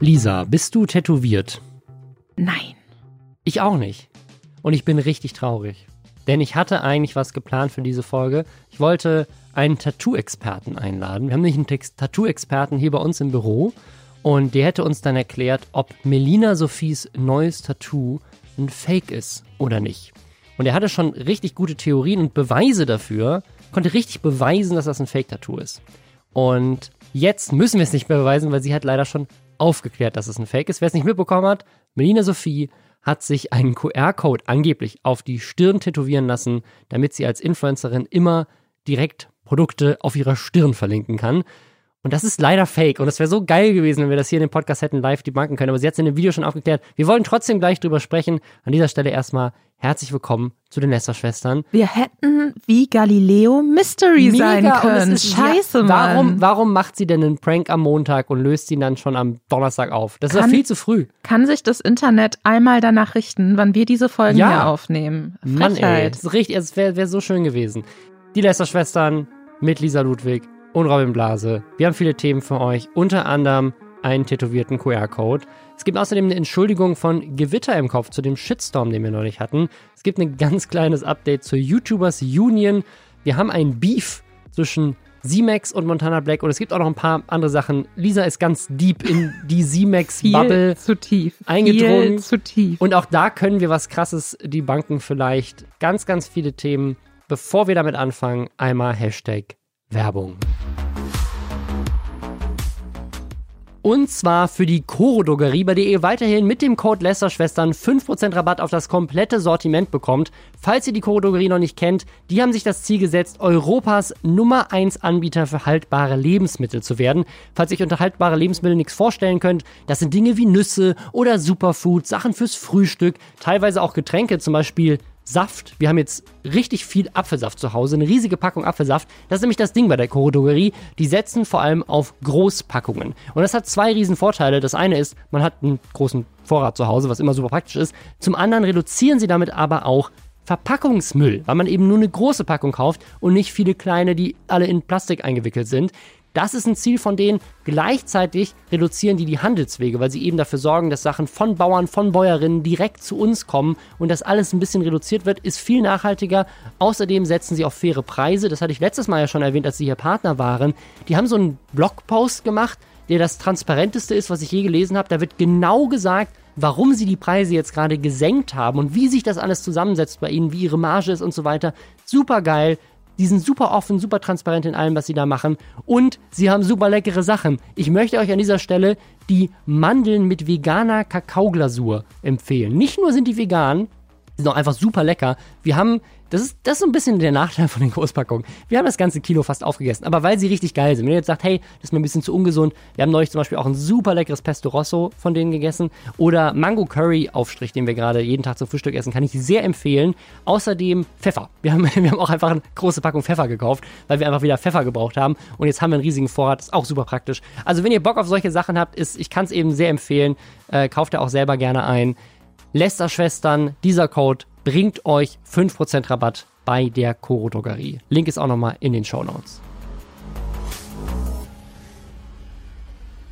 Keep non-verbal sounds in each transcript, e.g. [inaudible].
Lisa, bist du tätowiert? Nein. Ich auch nicht. Und ich bin richtig traurig. Denn ich hatte eigentlich was geplant für diese Folge. Ich wollte einen Tattoo-Experten einladen. Wir haben nämlich einen Tattoo-Experten hier bei uns im Büro. Und der hätte uns dann erklärt, ob Melina Sophies neues Tattoo ein Fake ist oder nicht. Und er hatte schon richtig gute Theorien und Beweise dafür, konnte richtig beweisen, dass das ein Fake-Tattoo ist. Und jetzt müssen wir es nicht mehr beweisen, weil sie hat leider schon aufgeklärt, dass es ein Fake ist. Wer es nicht mitbekommen hat, Melina Sophie hat sich einen QR-Code angeblich auf die Stirn tätowieren lassen, damit sie als Influencerin immer direkt Produkte auf ihrer Stirn verlinken kann. Und das ist leider fake. Und es wäre so geil gewesen, wenn wir das hier in dem Podcast hätten live debunken können. Aber sie hat es in dem Video schon aufgeklärt. Wir wollen trotzdem gleich drüber sprechen. An dieser Stelle erstmal herzlich willkommen zu den Lester-Schwestern. Wir hätten wie Galileo Mystery Mega, sein können. Scheiße, ja, warum, warum macht sie denn einen Prank am Montag und löst ihn dann schon am Donnerstag auf? Das ist kann, ja viel zu früh. Kann sich das Internet einmal danach richten, wann wir diese Folgen ja. hier aufnehmen? Frechheit. Mann, ey, das ist richtig, es wäre wär so schön gewesen. Die Lester-Schwestern mit Lisa Ludwig und Robin Blase. Wir haben viele Themen für euch, unter anderem einen tätowierten QR-Code. Es gibt außerdem eine Entschuldigung von Gewitter im Kopf zu dem Shitstorm, den wir neulich hatten. Es gibt ein ganz kleines Update zur YouTubers Union. Wir haben ein Beef zwischen Z-Max und Montana Black und es gibt auch noch ein paar andere Sachen. Lisa ist ganz deep in die Z-Max-Bubble zu tief. eingedrungen. Viel zu tief. Und auch da können wir was krasses die Banken vielleicht. Ganz, ganz viele Themen. Bevor wir damit anfangen, einmal Hashtag Werbung. Und zwar für die Coro bei der ihr weiterhin mit dem Code Lästerschwestern 5% Rabatt auf das komplette Sortiment bekommt. Falls ihr die Coro noch nicht kennt, die haben sich das Ziel gesetzt, Europas Nummer 1 Anbieter für haltbare Lebensmittel zu werden. Falls ihr euch unter haltbare Lebensmittel nichts vorstellen könnt, das sind Dinge wie Nüsse oder Superfood, Sachen fürs Frühstück, teilweise auch Getränke, zum Beispiel Saft. Wir haben jetzt richtig viel Apfelsaft zu Hause, eine riesige Packung Apfelsaft. Das ist nämlich das Ding bei der Chorodrogerie. Die setzen vor allem auf Großpackungen. Und das hat zwei riesen Vorteile. Das eine ist, man hat einen großen Vorrat zu Hause, was immer super praktisch ist. Zum anderen reduzieren sie damit aber auch Verpackungsmüll, weil man eben nur eine große Packung kauft und nicht viele kleine, die alle in Plastik eingewickelt sind. Das ist ein Ziel von denen. Gleichzeitig reduzieren die die Handelswege, weil sie eben dafür sorgen, dass Sachen von Bauern, von Bäuerinnen direkt zu uns kommen und das alles ein bisschen reduziert wird, ist viel nachhaltiger. Außerdem setzen sie auf faire Preise. Das hatte ich letztes Mal ja schon erwähnt, als sie hier Partner waren. Die haben so einen Blogpost gemacht, der das transparenteste ist, was ich je gelesen habe. Da wird genau gesagt, warum sie die Preise jetzt gerade gesenkt haben und wie sich das alles zusammensetzt bei ihnen, wie ihre Marge ist und so weiter. Super geil. Die sind super offen, super transparent in allem, was sie da machen. Und sie haben super leckere Sachen. Ich möchte euch an dieser Stelle die Mandeln mit veganer Kakaoglasur empfehlen. Nicht nur sind die vegan, die sind auch einfach super lecker. Wir haben das ist, das ist so ein bisschen der Nachteil von den Großpackungen. Wir haben das ganze Kilo fast aufgegessen, aber weil sie richtig geil sind. Wenn ihr jetzt sagt, hey, das ist mir ein bisschen zu ungesund, wir haben neulich zum Beispiel auch ein super leckeres Pesto Rosso von denen gegessen oder Mango Curry Aufstrich, den wir gerade jeden Tag zum Frühstück essen, kann ich sehr empfehlen. Außerdem Pfeffer. Wir haben, [laughs] wir haben auch einfach eine große Packung Pfeffer gekauft, weil wir einfach wieder Pfeffer gebraucht haben und jetzt haben wir einen riesigen Vorrat, ist auch super praktisch. Also wenn ihr Bock auf solche Sachen habt, ist, ich kann es eben sehr empfehlen, äh, kauft ihr auch selber gerne ein. Lester-Schwestern, dieser Code bringt euch 5% Rabatt bei der Coro Drogerie. Link ist auch nochmal in den Show Notes.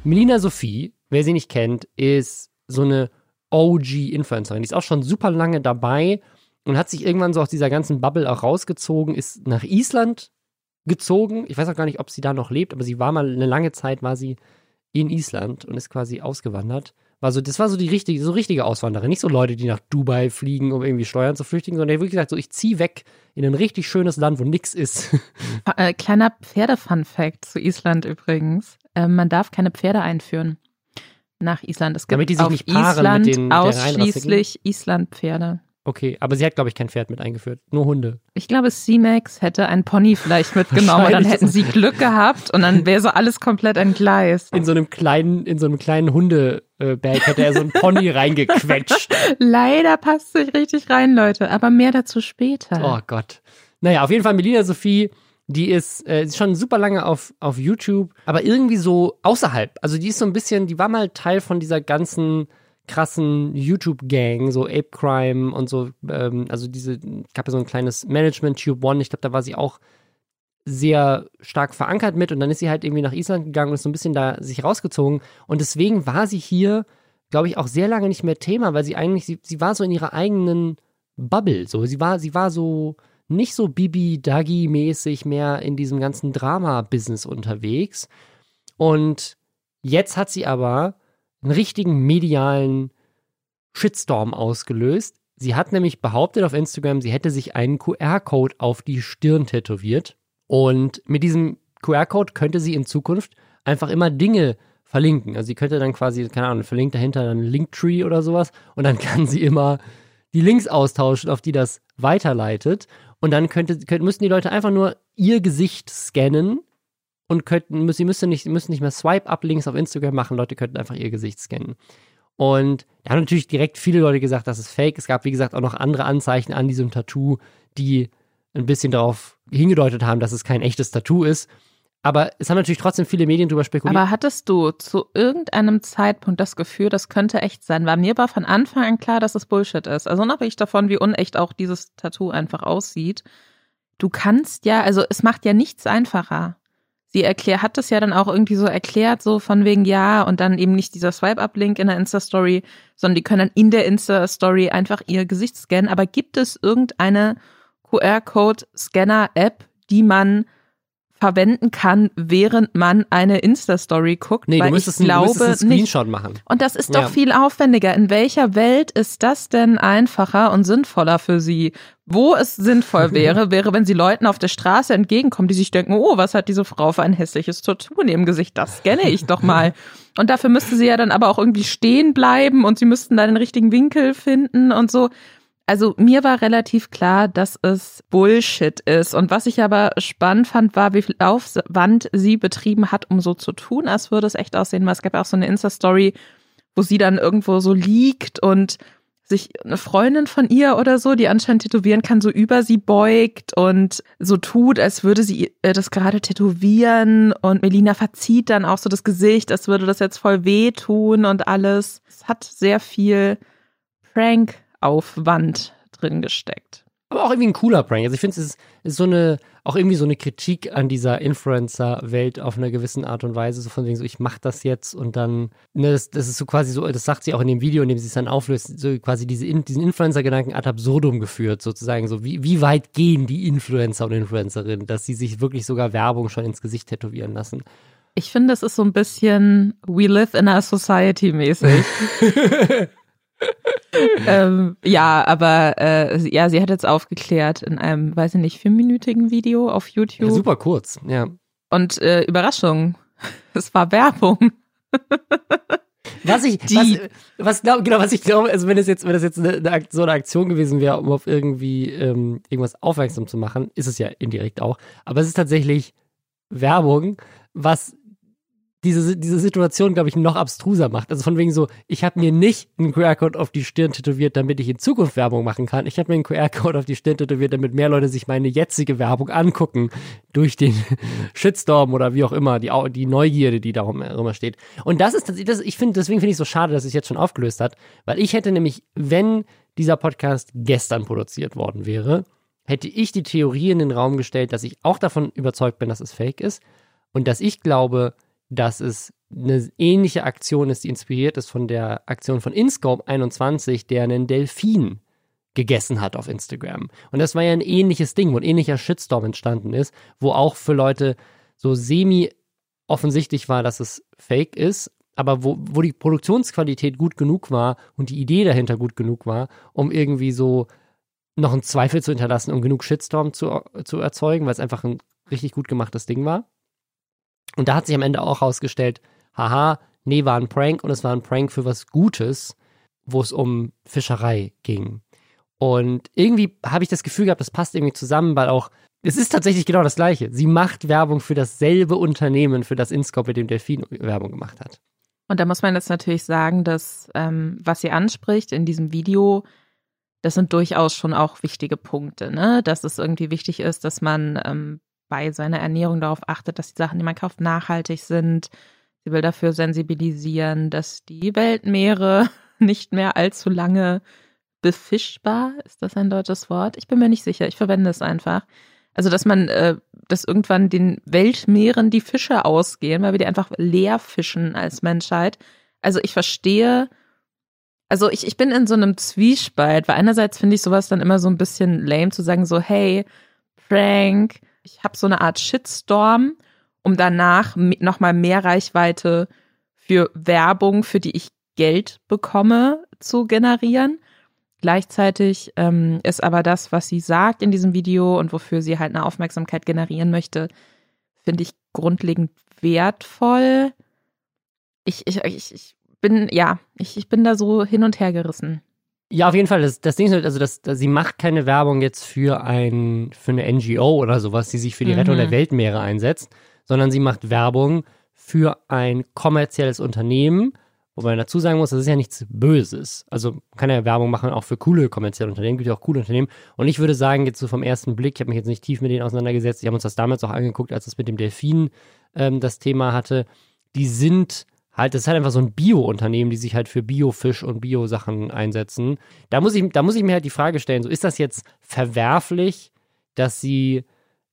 Melina Sophie, wer sie nicht kennt, ist so eine OG-Influencerin. Die ist auch schon super lange dabei und hat sich irgendwann so aus dieser ganzen Bubble auch rausgezogen, ist nach Island gezogen. Ich weiß auch gar nicht, ob sie da noch lebt, aber sie war mal eine lange Zeit, war sie in Island und ist quasi ausgewandert. War so, das war so die richtige, so richtige Auswanderer. Nicht so Leute, die nach Dubai fliegen, um irgendwie Steuern zu flüchtigen, sondern der wirklich gesagt, so ich ziehe weg in ein richtig schönes Land, wo nichts ist. [laughs] Äh, kleiner Pferde-Fun-Fact zu Island übrigens. Äh, man darf keine Pferde einführen nach Island. Es gibt Damit die sich auf nicht paaren Island mit den ausschließlich Island-Pferde. Okay, aber sie hat, glaube ich, kein Pferd mit eingeführt, nur Hunde. Ich glaube, C-Max hätte ein Pony vielleicht mitgenommen und dann hätten sie Glück gehabt und dann wäre so alles komplett entgleist. In so einem kleinen, in so einem kleinen Hundebag hätte er so ein Pony [laughs] reingequetscht. Leider passt sich richtig rein, Leute, aber mehr dazu später. Oh Gott. Naja, auf jeden Fall Melina Sophie, die ist, äh, ist schon super lange auf, auf YouTube, aber irgendwie so außerhalb. Also die ist so ein bisschen, die war mal Teil von dieser ganzen krassen YouTube-Gang, so Ape Crime und so, ähm, also diese, gab ja so ein kleines Management Tube One, ich glaube, da war sie auch sehr stark verankert mit und dann ist sie halt irgendwie nach Island gegangen und ist so ein bisschen da sich rausgezogen und deswegen war sie hier, glaube ich, auch sehr lange nicht mehr Thema, weil sie eigentlich, sie, sie war so in ihrer eigenen Bubble, so, sie war, sie war so nicht so Bibi Dagi mäßig mehr in diesem ganzen Drama-Business unterwegs und jetzt hat sie aber einen richtigen medialen Shitstorm ausgelöst. Sie hat nämlich behauptet auf Instagram, sie hätte sich einen QR-Code auf die Stirn tätowiert. Und mit diesem QR-Code könnte sie in Zukunft einfach immer Dinge verlinken. Also sie könnte dann quasi, keine Ahnung, verlinkt dahinter dann Linktree oder sowas und dann [laughs] kann sie immer die Links austauschen, auf die das weiterleitet. Und dann könnte, könnte müssten die Leute einfach nur ihr Gesicht scannen und könnten, sie müssen nicht, müssen nicht mehr Swipe-Up-Links auf Instagram machen, Leute könnten einfach ihr Gesicht scannen. Und da haben natürlich direkt viele Leute gesagt, das ist fake. Es gab, wie gesagt, auch noch andere Anzeichen an diesem Tattoo, die ein bisschen darauf hingedeutet haben, dass es kein echtes Tattoo ist. Aber es haben natürlich trotzdem viele Medien darüber spekuliert. Aber hattest du zu irgendeinem Zeitpunkt das Gefühl, das könnte echt sein? Weil mir war von Anfang an klar, dass es Bullshit ist. Also unabhängig davon, wie unecht auch dieses Tattoo einfach aussieht. Du kannst ja, also es macht ja nichts einfacher sie erklärt, hat das ja dann auch irgendwie so erklärt, so von wegen ja und dann eben nicht dieser Swipe-Up-Link in der Insta-Story, sondern die können dann in der Insta-Story einfach ihr Gesicht scannen. Aber gibt es irgendeine QR-Code-Scanner-App, die man verwenden kann, während man eine Insta-Story guckt. Nee, weil du müsstest, ich glaube, du einen Screenshot nicht. machen. Und das ist doch ja. viel aufwendiger. In welcher Welt ist das denn einfacher und sinnvoller für Sie? Wo es sinnvoll [laughs] wäre, wäre, wenn Sie Leuten auf der Straße entgegenkommen, die sich denken, oh, was hat diese Frau für ein hässliches Tattoo in ihrem Gesicht? Das scanne ich doch [laughs] mal. Und dafür müsste sie ja dann aber auch irgendwie stehen bleiben und sie müssten da den richtigen Winkel finden und so. Also mir war relativ klar, dass es Bullshit ist. Und was ich aber spannend fand, war, wie viel Aufwand sie betrieben hat, um so zu tun, als würde es echt aussehen. Es gab auch so eine Insta-Story, wo sie dann irgendwo so liegt und sich eine Freundin von ihr oder so, die anscheinend tätowieren kann, so über sie beugt und so tut, als würde sie äh, das gerade tätowieren und Melina verzieht dann auch so das Gesicht, als würde das jetzt voll wehtun und alles. Es hat sehr viel Prank Aufwand drin gesteckt. Aber auch irgendwie ein cooler Prank. Also ich finde, es ist, ist, so eine, auch irgendwie so eine Kritik an dieser Influencer-Welt auf einer gewissen Art und Weise. So von wegen so, ich mach das jetzt und dann, ne, das, das ist so quasi so, das sagt sie auch in dem Video, in dem sie es dann auflöst, so quasi diese, diesen Influencer-Gedanken ad absurdum geführt, sozusagen. So, wie, wie weit gehen die Influencer und Influencerinnen, dass sie sich wirklich sogar Werbung schon ins Gesicht tätowieren lassen? Ich finde, es ist so ein bisschen We live in a society mäßig. [laughs] ähm, ja, aber äh, ja, sie hat jetzt aufgeklärt in einem, weiß ich nicht, vierminütigen Video auf YouTube. Ja, super kurz, ja. Und äh, Überraschung, [laughs] es war Werbung. Was ich, Die. was, was glaub, genau, was ich glaube, also wenn es jetzt, wenn das jetzt eine, eine, so eine Aktion gewesen wäre, um auf irgendwie ähm, irgendwas aufmerksam zu machen, ist es ja indirekt auch. Aber es ist tatsächlich Werbung, was diese, diese Situation, glaube ich, noch abstruser macht. Also von wegen so, ich habe mir nicht einen QR-Code auf die Stirn tätowiert, damit ich in Zukunft Werbung machen kann. Ich habe mir einen QR-Code auf die Stirn tätowiert, damit mehr Leute sich meine jetzige Werbung angucken durch den [laughs] Shitstorm oder wie auch immer, die, die Neugierde, die darum immer steht. Und das ist, das, ich finde, deswegen finde ich es so schade, dass es jetzt schon aufgelöst hat, weil ich hätte nämlich, wenn dieser Podcast gestern produziert worden wäre, hätte ich die Theorie in den Raum gestellt, dass ich auch davon überzeugt bin, dass es fake ist und dass ich glaube, dass es eine ähnliche Aktion ist, die inspiriert ist von der Aktion von InScope 21, der einen Delfin gegessen hat auf Instagram. Und das war ja ein ähnliches Ding, wo ein ähnlicher Shitstorm entstanden ist, wo auch für Leute so semi offensichtlich war, dass es fake ist, aber wo, wo die Produktionsqualität gut genug war und die Idee dahinter gut genug war, um irgendwie so noch einen Zweifel zu hinterlassen, um genug Shitstorm zu, zu erzeugen, weil es einfach ein richtig gut gemachtes Ding war. Und da hat sich am Ende auch herausgestellt, haha, nee, war ein Prank und es war ein Prank für was Gutes, wo es um Fischerei ging. Und irgendwie habe ich das Gefühl gehabt, das passt irgendwie zusammen, weil auch, es ist tatsächlich genau das Gleiche. Sie macht Werbung für dasselbe Unternehmen, für das Inscope mit dem Delfin Werbung gemacht hat. Und da muss man jetzt natürlich sagen, dass ähm, was sie anspricht in diesem Video, das sind durchaus schon auch wichtige Punkte, ne? Dass es irgendwie wichtig ist, dass man ähm, bei seiner Ernährung darauf achtet, dass die Sachen, die man kauft, nachhaltig sind. Sie will dafür sensibilisieren, dass die Weltmeere [laughs] nicht mehr allzu lange befischbar, ist das ein deutsches Wort? Ich bin mir nicht sicher, ich verwende es einfach. Also, dass man äh, dass irgendwann den Weltmeeren die Fische ausgehen, weil wir die einfach leer fischen als Menschheit. Also ich verstehe, also ich, ich bin in so einem Zwiespalt, weil einerseits finde ich sowas dann immer so ein bisschen lame zu sagen, so, hey, Frank, ich habe so eine Art Shitstorm, um danach nochmal mehr Reichweite für Werbung, für die ich Geld bekomme, zu generieren. Gleichzeitig ähm, ist aber das, was sie sagt in diesem Video und wofür sie halt eine Aufmerksamkeit generieren möchte, finde ich grundlegend wertvoll. Ich, ich, ich, ich bin, ja, ich, ich bin da so hin und her gerissen. Ja, auf jeden Fall. Das, das Ding ist, halt, also das, das, sie macht keine Werbung jetzt für ein, für eine NGO oder sowas, die sich für die mhm. Rettung der Weltmeere einsetzt, sondern sie macht Werbung für ein kommerzielles Unternehmen, Wobei man dazu sagen muss, das ist ja nichts Böses. Also man kann ja Werbung machen, auch für coole kommerzielle Unternehmen, gibt ja auch coole Unternehmen. Und ich würde sagen, jetzt so vom ersten Blick, ich habe mich jetzt nicht tief mit denen auseinandergesetzt, ich habe uns das damals auch angeguckt, als es mit dem Delfin ähm, das Thema hatte. Die sind halt, das ist halt einfach so ein Bio-Unternehmen, die sich halt für Biofisch und Bio-Sachen einsetzen. Da muss ich, da muss ich mir halt die Frage stellen, so ist das jetzt verwerflich, dass sie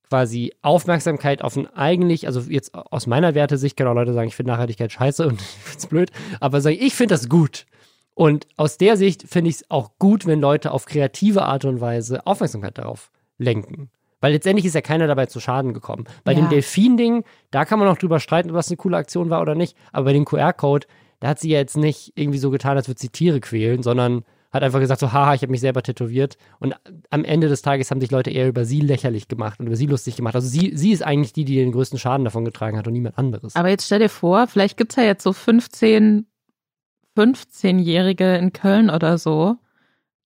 quasi Aufmerksamkeit auf ein eigentlich, also jetzt aus meiner Wertesicht können auch Leute sagen, ich finde Nachhaltigkeit scheiße und [laughs] ich finde es blöd, aber sagen, ich finde das gut. Und aus der Sicht finde ich es auch gut, wenn Leute auf kreative Art und Weise Aufmerksamkeit darauf lenken. Weil letztendlich ist ja keiner dabei zu Schaden gekommen. Bei ja. dem Delfin-Ding, da kann man noch drüber streiten, ob das eine coole Aktion war oder nicht. Aber bei dem QR-Code, da hat sie ja jetzt nicht irgendwie so getan, als würde sie Tiere quälen, sondern hat einfach gesagt so, haha, ich habe mich selber tätowiert. Und am Ende des Tages haben sich Leute eher über sie lächerlich gemacht und über sie lustig gemacht. Also sie, sie ist eigentlich die, die den größten Schaden davon getragen hat und niemand anderes. Aber jetzt stell dir vor, vielleicht gibt es ja jetzt so 15, 15-Jährige in Köln oder so,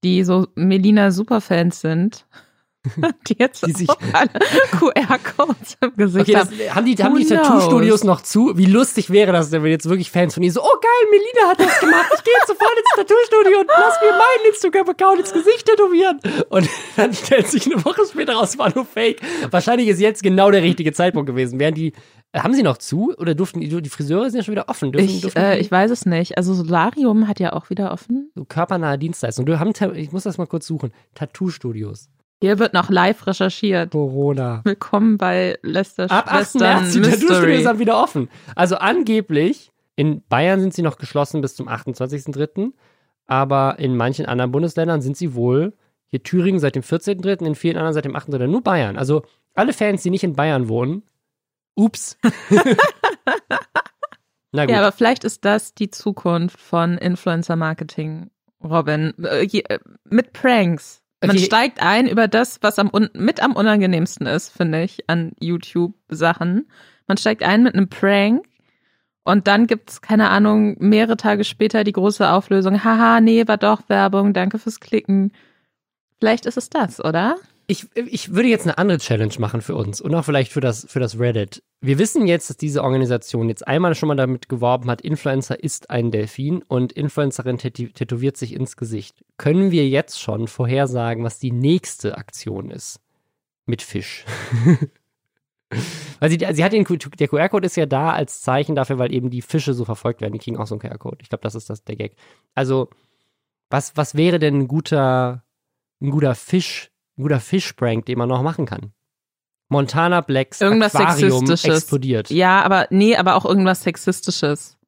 die so Melina Superfans sind [laughs] die jetzt die sich alle QR-Codes im Gesicht okay, haben. Das, haben die, haben die Tattoo-Studios noch zu? Wie lustig wäre das, wenn wir jetzt wirklich Fans von ihr so, oh geil, Melina hat das gemacht, ich gehe jetzt sofort ins Tattoo-Studio und lass mir meinen Instagram-Account ins Gesicht tätowieren. Und dann stellt sich eine Woche später raus, war nur Fake. Wahrscheinlich ist jetzt genau der richtige Zeitpunkt gewesen. Wären die, äh, haben sie noch zu oder durften die, die Friseure sind ja schon wieder offen? Dürfen, ich, dürfen äh, ich weiß es nicht. Also Solarium hat ja auch wieder offen. So körpernahe Dienstleistung. Du haben, ich muss das mal kurz suchen. Tattoo-Studios. Hier wird noch live recherchiert. Corona. Willkommen bei Lester Ab 8. März sind die Tattoo-Studios wieder offen. Also angeblich, in Bayern sind sie noch geschlossen bis zum 28.03., aber in manchen anderen Bundesländern sind sie wohl, hier Thüringen seit dem 14.03., in vielen anderen seit dem 8.03., nur Bayern. Also alle Fans, die nicht in Bayern wohnen, ups. [laughs] Na gut. Ja, aber vielleicht ist das die Zukunft von Influencer-Marketing, Robin. Äh, äh, mit Pranks. Man okay. steigt ein über das, was am mit am unangenehmsten ist, finde ich, an YouTube-Sachen. Man steigt ein mit einem Prank und dann gibt's keine Ahnung, mehrere Tage später die große Auflösung. Haha, nee, war doch Werbung, danke fürs Klicken. Vielleicht ist es das, oder? Ich, ich würde jetzt eine andere Challenge machen für uns und auch vielleicht für das, für das Reddit. Wir wissen jetzt, dass diese Organisation jetzt einmal schon mal damit geworben hat, Influencer ist ein Delfin und Influencerin tätowiert sich ins Gesicht. Können wir jetzt schon vorhersagen, was die nächste Aktion ist? Mit Fisch. [laughs] weil sie, sie hat den, der QR-Code ist ja da als Zeichen dafür, weil eben die Fische so verfolgt werden. Die kriegen auch so einen QR-Code. Ich glaube, das ist das, der Gag. Also, was, was wäre denn ein guter, ein guter Fisch? Guter Fischprank, den man noch machen kann. Montana Blacks irgendwas Aquarium Sexistisches. explodiert. Ja, aber nee, aber auch irgendwas Sexistisches.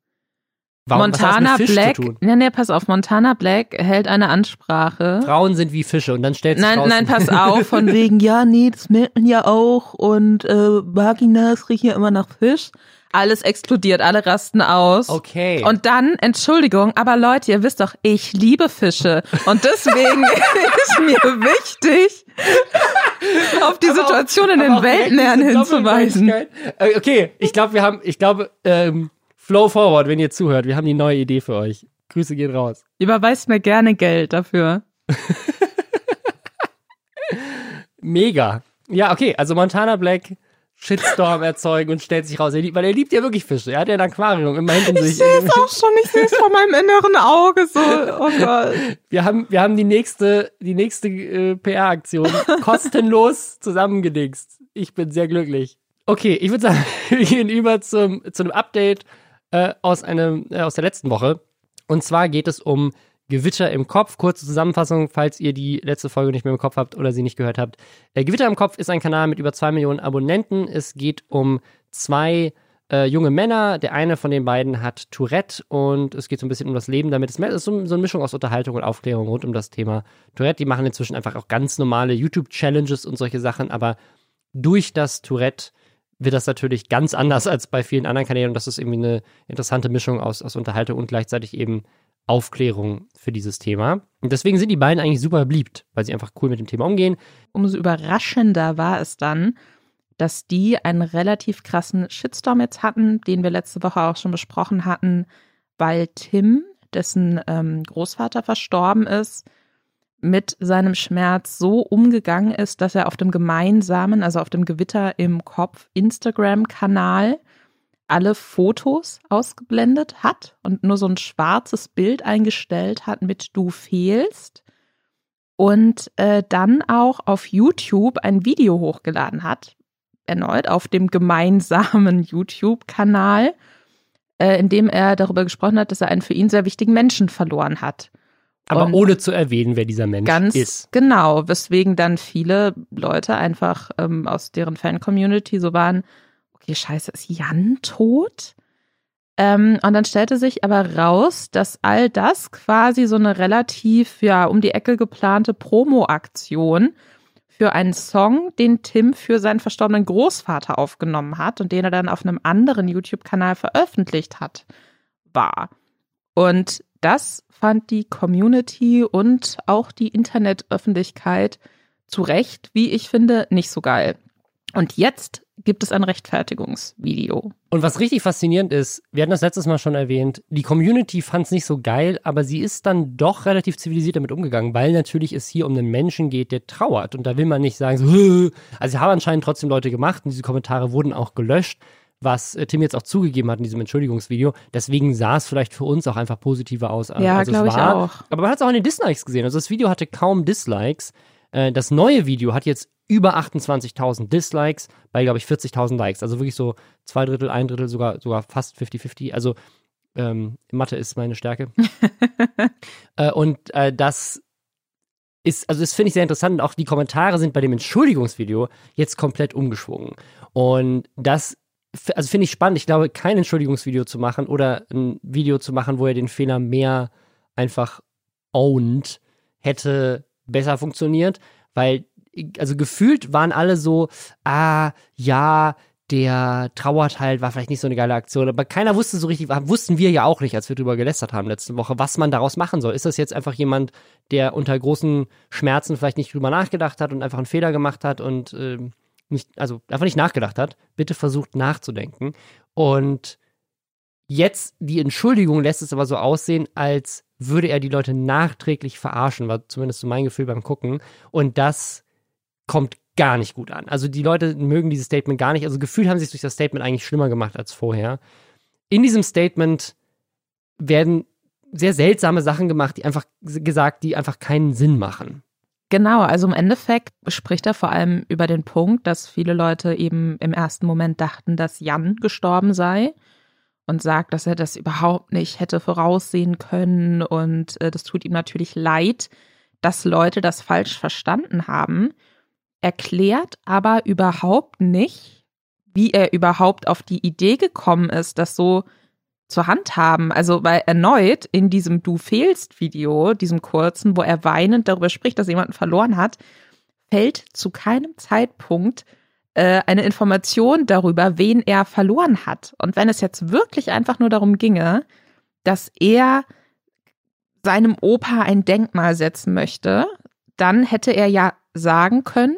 Warum, Montana Black, nee, nee, pass auf, Montana Black hält eine Ansprache. Frauen sind wie Fische und dann stellt sich Nein, raus, nein, pass [laughs] auf, von wegen, ja, nee, das merkt man ja auch und äh, Vaginas riechen ja immer nach Fisch alles explodiert, alle rasten aus. Okay. Und dann, Entschuldigung, aber Leute, ihr wisst doch, ich liebe Fische. Und deswegen [laughs] ist mir wichtig, auf die aber Situation auch, in den Weltmeeren hinzuweisen. Äh, okay, ich glaube, wir haben, ich glaube, ähm, Flow Forward, wenn ihr zuhört, wir haben die neue Idee für euch. Grüße gehen raus. Überweist mir gerne Geld dafür. [laughs] Mega. Ja, okay, also Montana Black Shitstorm erzeugen und stellt sich raus, er liebt, weil er liebt ja wirklich Fische. Er hat ja ein Aquarium immer hinten ich sich. Ich sehe es auch schon, ich sehe es vor meinem inneren Auge so. Oh [laughs] Gott. Wir haben, wir haben die nächste, die nächste äh, PR-Aktion kostenlos zusammengedingst. Ich bin sehr glücklich. Okay, ich würde sagen, [laughs] wir gehen über zum, zu einem Update äh, aus einem, äh, aus der letzten Woche. Und zwar geht es um Gewitter im Kopf. Kurze Zusammenfassung, falls ihr die letzte Folge nicht mehr im Kopf habt oder sie nicht gehört habt. Äh, Gewitter im Kopf ist ein Kanal mit über zwei Millionen Abonnenten. Es geht um zwei äh, junge Männer. Der eine von den beiden hat Tourette und es geht so ein bisschen um das Leben damit. Es ist so, so eine Mischung aus Unterhaltung und Aufklärung rund um das Thema Tourette. Die machen inzwischen einfach auch ganz normale YouTube-Challenges und solche Sachen, aber durch das Tourette wird das natürlich ganz anders als bei vielen anderen Kanälen und das ist irgendwie eine interessante Mischung aus, aus Unterhaltung und gleichzeitig eben Aufklärung für dieses Thema. Und deswegen sind die beiden eigentlich super beliebt, weil sie einfach cool mit dem Thema umgehen. Umso überraschender war es dann, dass die einen relativ krassen Shitstorm jetzt hatten, den wir letzte Woche auch schon besprochen hatten, weil Tim, dessen ähm, Großvater verstorben ist, mit seinem Schmerz so umgegangen ist, dass er auf dem gemeinsamen, also auf dem Gewitter im Kopf Instagram-Kanal alle Fotos ausgeblendet hat und nur so ein schwarzes Bild eingestellt hat mit Du fehlst und äh, dann auch auf YouTube ein Video hochgeladen hat, erneut auf dem gemeinsamen [laughs] YouTube-Kanal, äh, in dem er darüber gesprochen hat, dass er einen für ihn sehr wichtigen Menschen verloren hat. Aber und ohne zu erwähnen, wer dieser Mensch ganz ist. Genau, weswegen dann viele Leute einfach ähm, aus deren Fan-Community so waren, okay, scheiße, ist Jan tot? Ähm, und dann stellte sich aber raus, dass all das quasi so eine relativ ja um die Ecke geplante Promo-Aktion für einen Song, den Tim für seinen verstorbenen Großvater aufgenommen hat und den er dann auf einem anderen YouTube-Kanal veröffentlicht hat, war. Und das fand die Community und auch die Internetöffentlichkeit zu Recht, wie ich finde, nicht so geil. Und jetzt gibt es ein Rechtfertigungsvideo. Und was richtig faszinierend ist, wir hatten das letztes Mal schon erwähnt, die Community fand es nicht so geil, aber sie ist dann doch relativ zivilisiert damit umgegangen, weil natürlich es hier um einen Menschen geht, der trauert. Und da will man nicht sagen, so, [laughs] also sie haben anscheinend trotzdem Leute gemacht und diese Kommentare wurden auch gelöscht, was äh, Tim jetzt auch zugegeben hat in diesem Entschuldigungsvideo. Deswegen sah es vielleicht für uns auch einfach positiver aus, ja, als es war. Ich auch. Aber man hat es auch in den Dislikes gesehen. Also das Video hatte kaum Dislikes. Äh, das neue Video hat jetzt über 28.000 Dislikes bei, glaube ich, 40.000 Likes. Also wirklich so zwei Drittel, ein Drittel, sogar, sogar fast 50-50. Also ähm, Mathe ist meine Stärke. [laughs] äh, und äh, das ist, also das finde ich sehr interessant. Und auch die Kommentare sind bei dem Entschuldigungsvideo jetzt komplett umgeschwungen. Und das, also finde ich spannend. Ich glaube, kein Entschuldigungsvideo zu machen oder ein Video zu machen, wo er den Fehler mehr einfach owned, hätte besser funktioniert, weil also gefühlt waren alle so, ah, ja, der trauert halt, war vielleicht nicht so eine geile Aktion, aber keiner wusste so richtig, wussten wir ja auch nicht, als wir drüber gelästert haben letzte Woche, was man daraus machen soll. Ist das jetzt einfach jemand, der unter großen Schmerzen vielleicht nicht drüber nachgedacht hat und einfach einen Fehler gemacht hat und äh, nicht, also einfach nicht nachgedacht hat? Bitte versucht nachzudenken. Und jetzt die Entschuldigung lässt es aber so aussehen, als würde er die Leute nachträglich verarschen, war zumindest so mein Gefühl beim Gucken. Und das kommt gar nicht gut an. Also die Leute mögen dieses Statement gar nicht. Also gefühlt haben sie es durch das Statement eigentlich schlimmer gemacht als vorher. In diesem Statement werden sehr seltsame Sachen gemacht, die einfach gesagt, die einfach keinen Sinn machen. Genau, also im Endeffekt spricht er vor allem über den Punkt, dass viele Leute eben im ersten Moment dachten, dass Jan gestorben sei und sagt, dass er das überhaupt nicht hätte voraussehen können und äh, das tut ihm natürlich leid, dass Leute das falsch verstanden haben erklärt aber überhaupt nicht, wie er überhaupt auf die Idee gekommen ist, das so zu handhaben. Also, weil erneut in diesem Du fehlst Video, diesem kurzen, wo er weinend darüber spricht, dass jemanden verloren hat, fällt zu keinem Zeitpunkt äh, eine Information darüber, wen er verloren hat. Und wenn es jetzt wirklich einfach nur darum ginge, dass er seinem Opa ein Denkmal setzen möchte, dann hätte er ja sagen können,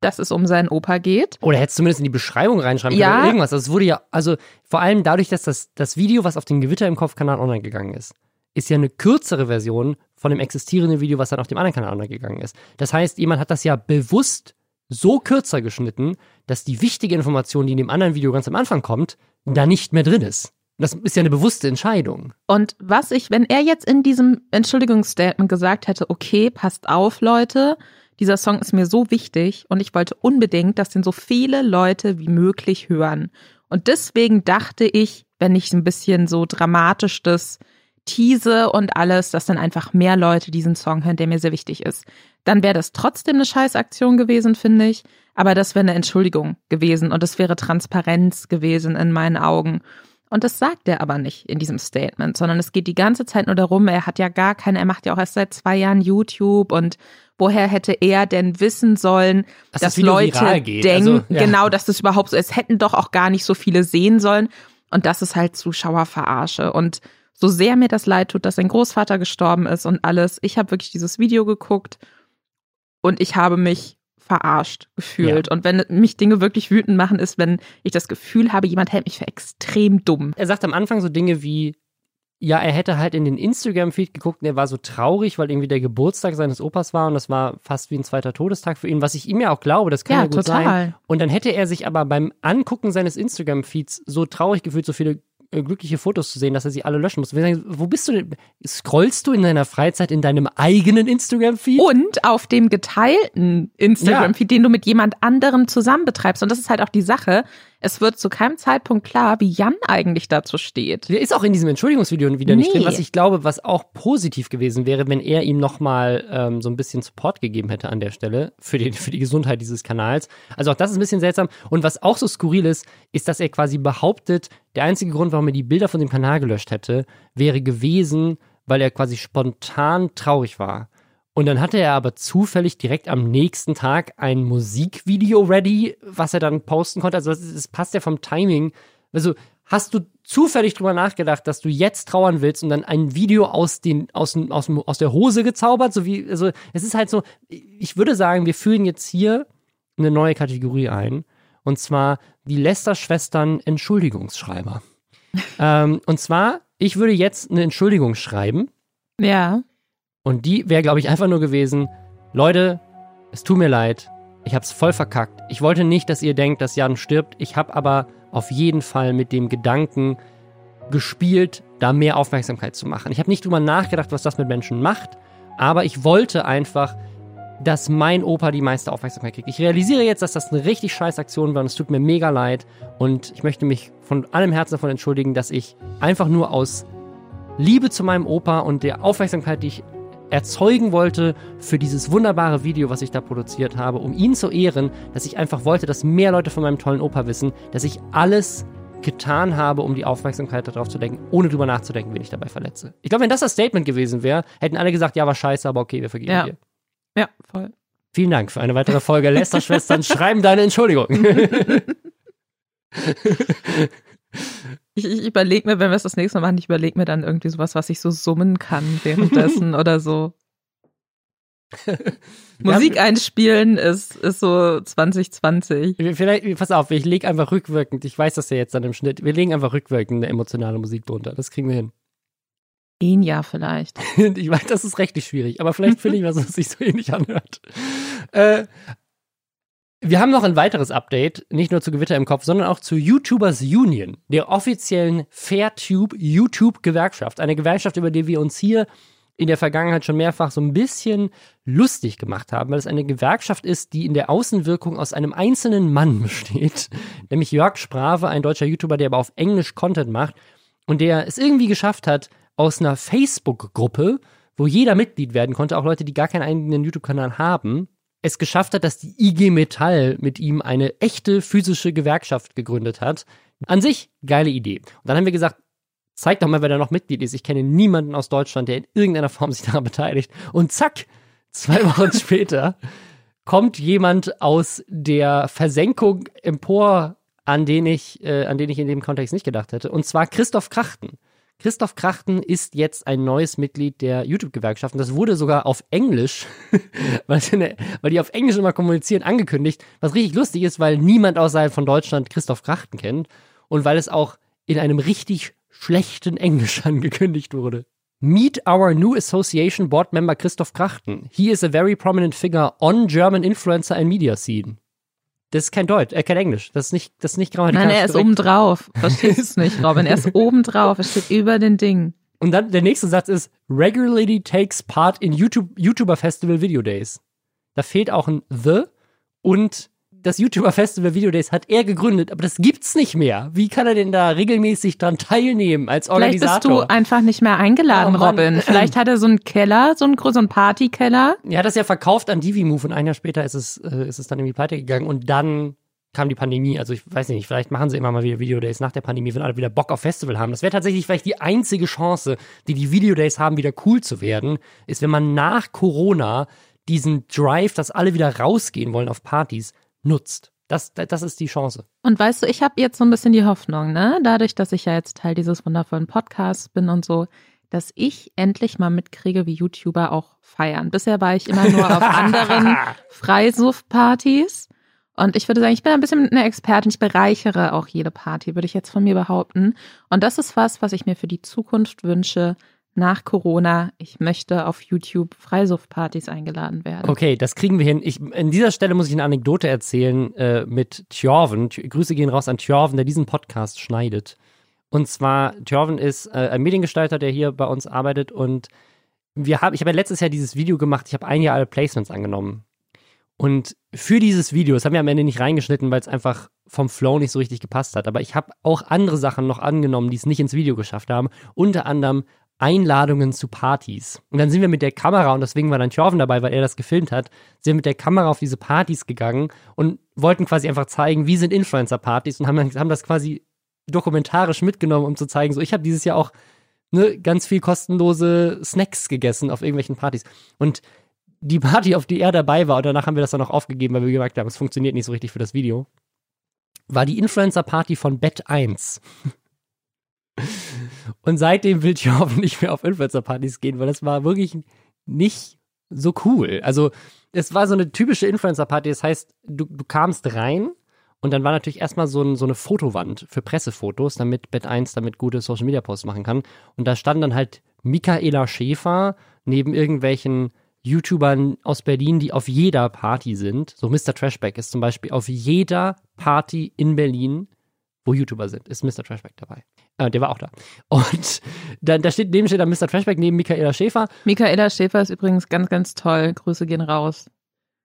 dass es um seinen Opa geht. Oder hätte zumindest in die Beschreibung reinschreiben können ja. oder irgendwas. Also es wurde ja, also vor allem dadurch, dass das, das Video, was auf den Gewitter im Kopfkanal online gegangen ist, ist ja eine kürzere Version von dem existierenden Video, was dann auf dem anderen Kanal online gegangen ist. Das heißt, jemand hat das ja bewusst so kürzer geschnitten, dass die wichtige Information, die in dem anderen Video ganz am Anfang kommt, da nicht mehr drin ist. Das ist ja eine bewusste Entscheidung. Und was ich, wenn er jetzt in diesem Entschuldigungsstatement gesagt hätte, okay, passt auf, Leute, dieser Song ist mir so wichtig und ich wollte unbedingt, dass den so viele Leute wie möglich hören. Und deswegen dachte ich, wenn ich ein bisschen so dramatisch das tease und alles, dass dann einfach mehr Leute diesen Song hören, der mir sehr wichtig ist. Dann wäre das trotzdem eine Scheißaktion gewesen, finde ich. Aber das wäre eine Entschuldigung gewesen und es wäre Transparenz gewesen in meinen Augen. Und das sagt er aber nicht in diesem Statement, sondern es geht die ganze Zeit nur darum, er hat ja gar keine, er macht ja auch erst seit zwei Jahren YouTube und woher hätte er denn wissen sollen, dass, dass das Leute denken, also, ja. genau, dass das überhaupt so ist, hätten doch auch gar nicht so viele sehen sollen. Und das ist halt Zuschauerverarsche. Und so sehr mir das leid tut, dass sein Großvater gestorben ist und alles, ich habe wirklich dieses Video geguckt und ich habe mich verarscht gefühlt. Ja. Und wenn mich Dinge wirklich wütend machen, ist, wenn ich das Gefühl habe, jemand hält mich für extrem dumm. Er sagt am Anfang so Dinge wie, ja, er hätte halt in den Instagram-Feed geguckt und er war so traurig, weil irgendwie der Geburtstag seines Opas war und das war fast wie ein zweiter Todestag für ihn, was ich ihm ja auch glaube, das kann ja, ja gut total. sein. Und dann hätte er sich aber beim Angucken seines Instagram-Feeds so traurig gefühlt, so viele glückliche Fotos zu sehen, dass er sie alle löschen muss. Sagen, wo bist du denn? Scrollst du in deiner Freizeit in deinem eigenen Instagram-Feed? Und auf dem geteilten Instagram-Feed, ja. den du mit jemand anderem zusammen betreibst. Und das ist halt auch die Sache. Es wird zu keinem Zeitpunkt klar, wie Jan eigentlich dazu steht. Der ist auch in diesem Entschuldigungsvideo wieder nicht nee. drin, was ich glaube, was auch positiv gewesen wäre, wenn er ihm nochmal ähm, so ein bisschen Support gegeben hätte an der Stelle für die, für die Gesundheit dieses Kanals. Also auch das ist ein bisschen seltsam. Und was auch so skurril ist, ist, dass er quasi behauptet, der einzige Grund, warum er die Bilder von dem Kanal gelöscht hätte, wäre gewesen, weil er quasi spontan traurig war. Und dann hatte er aber zufällig direkt am nächsten Tag ein Musikvideo ready, was er dann posten konnte. Also es passt ja vom Timing. Also hast du zufällig drüber nachgedacht, dass du jetzt trauern willst und dann ein Video aus, den, aus, aus, aus der Hose gezaubert? So wie, also es ist halt so, ich würde sagen, wir führen jetzt hier eine neue Kategorie ein. Und zwar die Lester-Schwestern Entschuldigungsschreiber. [laughs] ähm, und zwar, ich würde jetzt eine Entschuldigung schreiben. Ja. Und die wäre, glaube ich, einfach nur gewesen, Leute, es tut mir leid, ich habe es voll verkackt. Ich wollte nicht, dass ihr denkt, dass Jan stirbt. Ich habe aber auf jeden Fall mit dem Gedanken gespielt, da mehr Aufmerksamkeit zu machen. Ich habe nicht drüber nachgedacht, was das mit Menschen macht, aber ich wollte einfach, dass mein Opa die meiste Aufmerksamkeit kriegt. Ich realisiere jetzt, dass das eine richtig scheiß Aktion war und es tut mir mega leid und ich möchte mich von allem Herzen davon entschuldigen, dass ich einfach nur aus Liebe zu meinem Opa und der Aufmerksamkeit, die ich erzeugen wollte für dieses wunderbare Video, was ich da produziert habe, um ihn zu ehren, dass ich einfach wollte, dass mehr Leute von meinem tollen Opa wissen, dass ich alles getan habe, um die Aufmerksamkeit darauf zu lenken, ohne drüber nachzudenken, wen ich dabei verletze. Ich glaube, wenn das das Statement gewesen wäre, hätten alle gesagt, ja, war scheiße, aber okay, wir vergeben ja. dir. Ja, voll. Vielen Dank für eine weitere Folge Lester-Schwestern. [laughs] schreiben deine Entschuldigung. [laughs] Ich, ich überlege mir, wenn wir es das nächste Mal machen, ich überlege mir dann irgendwie sowas, was ich so summen kann währenddessen [laughs] oder so. [laughs] Musik einspielen ist, ist so 2020. Vielleicht, pass auf, ich lege einfach rückwirkend, ich weiß das ja jetzt dann im Schnitt, wir legen einfach rückwirkend eine emotionale Musik drunter. Das kriegen wir hin. Ein Jahr vielleicht. [laughs] ich weiß, das ist rechtlich schwierig, aber vielleicht finde ich was, was sich so ähnlich anhört. Äh, wir haben noch ein weiteres Update, nicht nur zu Gewitter im Kopf, sondern auch zu YouTubers Union, der offiziellen Fairtube YouTube Gewerkschaft. Eine Gewerkschaft, über die wir uns hier in der Vergangenheit schon mehrfach so ein bisschen lustig gemacht haben, weil es eine Gewerkschaft ist, die in der Außenwirkung aus einem einzelnen Mann [laughs] besteht, nämlich Jörg Sprave, ein deutscher YouTuber, der aber auf Englisch Content macht und der es irgendwie geschafft hat, aus einer Facebook-Gruppe, wo jeder Mitglied werden konnte, auch Leute, die gar keinen eigenen YouTube-Kanal haben, es geschafft hat, dass die IG Metall mit ihm eine echte physische Gewerkschaft gegründet hat. An sich geile Idee. Und dann haben wir gesagt, zeig doch mal, wer da noch Mitglied ist. Ich kenne niemanden aus Deutschland, der in irgendeiner Form [laughs] sich daran beteiligt. Und zack, zwei [laughs] Wochen später kommt jemand aus der Versenkung empor, an den ich, äh, an den ich in dem Kontext nicht gedacht hätte. Und zwar Christoph Krachten. Christoph Krachten ist jetzt ein neues Mitglied der YouTube-Gewerkschaft und das wurde sogar auf Englisch, [laughs] weil, die auf Englisch immer kommunizieren, angekündigt, was richtig lustig ist, weil niemand außerhalb von Deutschland Christoph Krachten kennt und weil es auch in einem richtig schlechten Englisch [laughs] angekündigt wurde. Meet our new association board member Christoph Krachten. He is a very prominent figure on German influencer and media scene. Das ist kein Deutsch, äh, kein Englisch. Das ist nicht, das ist nicht grammatikalisch. Nein, er ist oben drauf. Verstehst [laughs] du nicht, Robin? Er ist oben drauf. Er steht über den Ding. Und dann der nächste Satz ist regularly takes part in YouTube, YouTuber Festival Video Days. Da fehlt auch ein the und das YouTuber Festival Video Days hat er gegründet, aber das gibt's nicht mehr. Wie kann er denn da regelmäßig dran teilnehmen als Organisator? Vielleicht bist du einfach nicht mehr eingeladen, Oh. Robin. [laughs] Vielleicht hat er so einen Keller, so einen, so einen Partykeller. Er hat das ja verkauft an Divi-Move und ein Jahr später ist es, äh, ist es dann irgendwie pleite gegangen und dann kam die Pandemie. Also ich weiß nicht, vielleicht machen sie immer mal wieder Video Days nach der Pandemie, wenn alle wieder Bock auf Festival haben. Das wäre tatsächlich vielleicht die einzige Chance, die die Video Days haben, wieder cool zu werden, ist, wenn man nach Corona diesen Drive, dass alle wieder rausgehen wollen auf Partys, nutzt. Das, das ist die Chance. Und weißt du, ich habe jetzt so ein bisschen die Hoffnung, ne, dadurch, dass ich ja jetzt Teil dieses wundervollen Podcasts bin und so, dass ich endlich mal mitkriege, wie YouTuber auch feiern. Bisher war ich immer nur auf [laughs] anderen Freisuff-Partys. Und ich würde sagen, ich bin ein bisschen eine Expertin. Ich bereichere auch jede Party, würde ich jetzt von mir behaupten. Und das ist was, was ich mir für die Zukunft wünsche. Nach Corona, ich möchte auf YouTube Freisuff-Partys eingeladen werden. Okay, das kriegen wir hin. Ich, an dieser Stelle muss ich eine Anekdote erzählen äh, mit Tjorven. Grüße gehen raus an Tjorven, der diesen Podcast schneidet. Und zwar, Tjorven ist äh, ein Mediengestalter, der hier bei uns arbeitet. Und wir haben, ich habe ja letztes Jahr dieses Video gemacht. Ich habe ein Jahr alle Placements angenommen. Und für dieses Video, das haben wir am Ende nicht reingeschnitten, weil es einfach vom Flow nicht so richtig gepasst hat. Aber ich habe auch andere Sachen noch angenommen, die es nicht ins Video geschafft haben. Unter anderem Einladungen zu Partys. Und dann sind wir mit der Kamera, und deswegen war dann Tjorven dabei, weil er das gefilmt hat, sind mit der Kamera auf diese Partys gegangen und wollten quasi einfach zeigen, wie sind Influencer-Partys und haben, haben das quasi dokumentarisch mitgenommen, um zu zeigen, so ich habe dieses Jahr auch ne, ganz viel kostenlose Snacks gegessen auf irgendwelchen Partys. Und die Party, auf die er dabei war, und danach haben wir das dann auch aufgegeben, weil wir gemerkt haben, es funktioniert nicht so richtig für das Video, war die Influencer-Party von Bet 1. Und seitdem will Jorven [laughs] nicht mehr auf Influencer-Partys gehen, weil das war wirklich nicht so cool. Also, es war so eine typische Influencer-Party. Das heißt, du, du kamst rein und dann war natürlich erstmal so, ein, so eine Fotowand für Pressefotos, damit Bet 1 damit gute Social-Media-Posts machen kann. Und da stand dann halt Michaela Schäfer neben irgendwelchen YouTubern aus Berlin, die auf jeder Party sind. So Mr. Trashback ist zum Beispiel auf jeder Party in Berlin, wo YouTuber sind, ist Mr. Trashback dabei. Äh, der war auch da. Und dann, da steht, neben steht dann Mr. Trashback neben Michaela Schäfer. Michaela Schäfer ist übrigens ganz, ganz toll. Grüße gehen raus.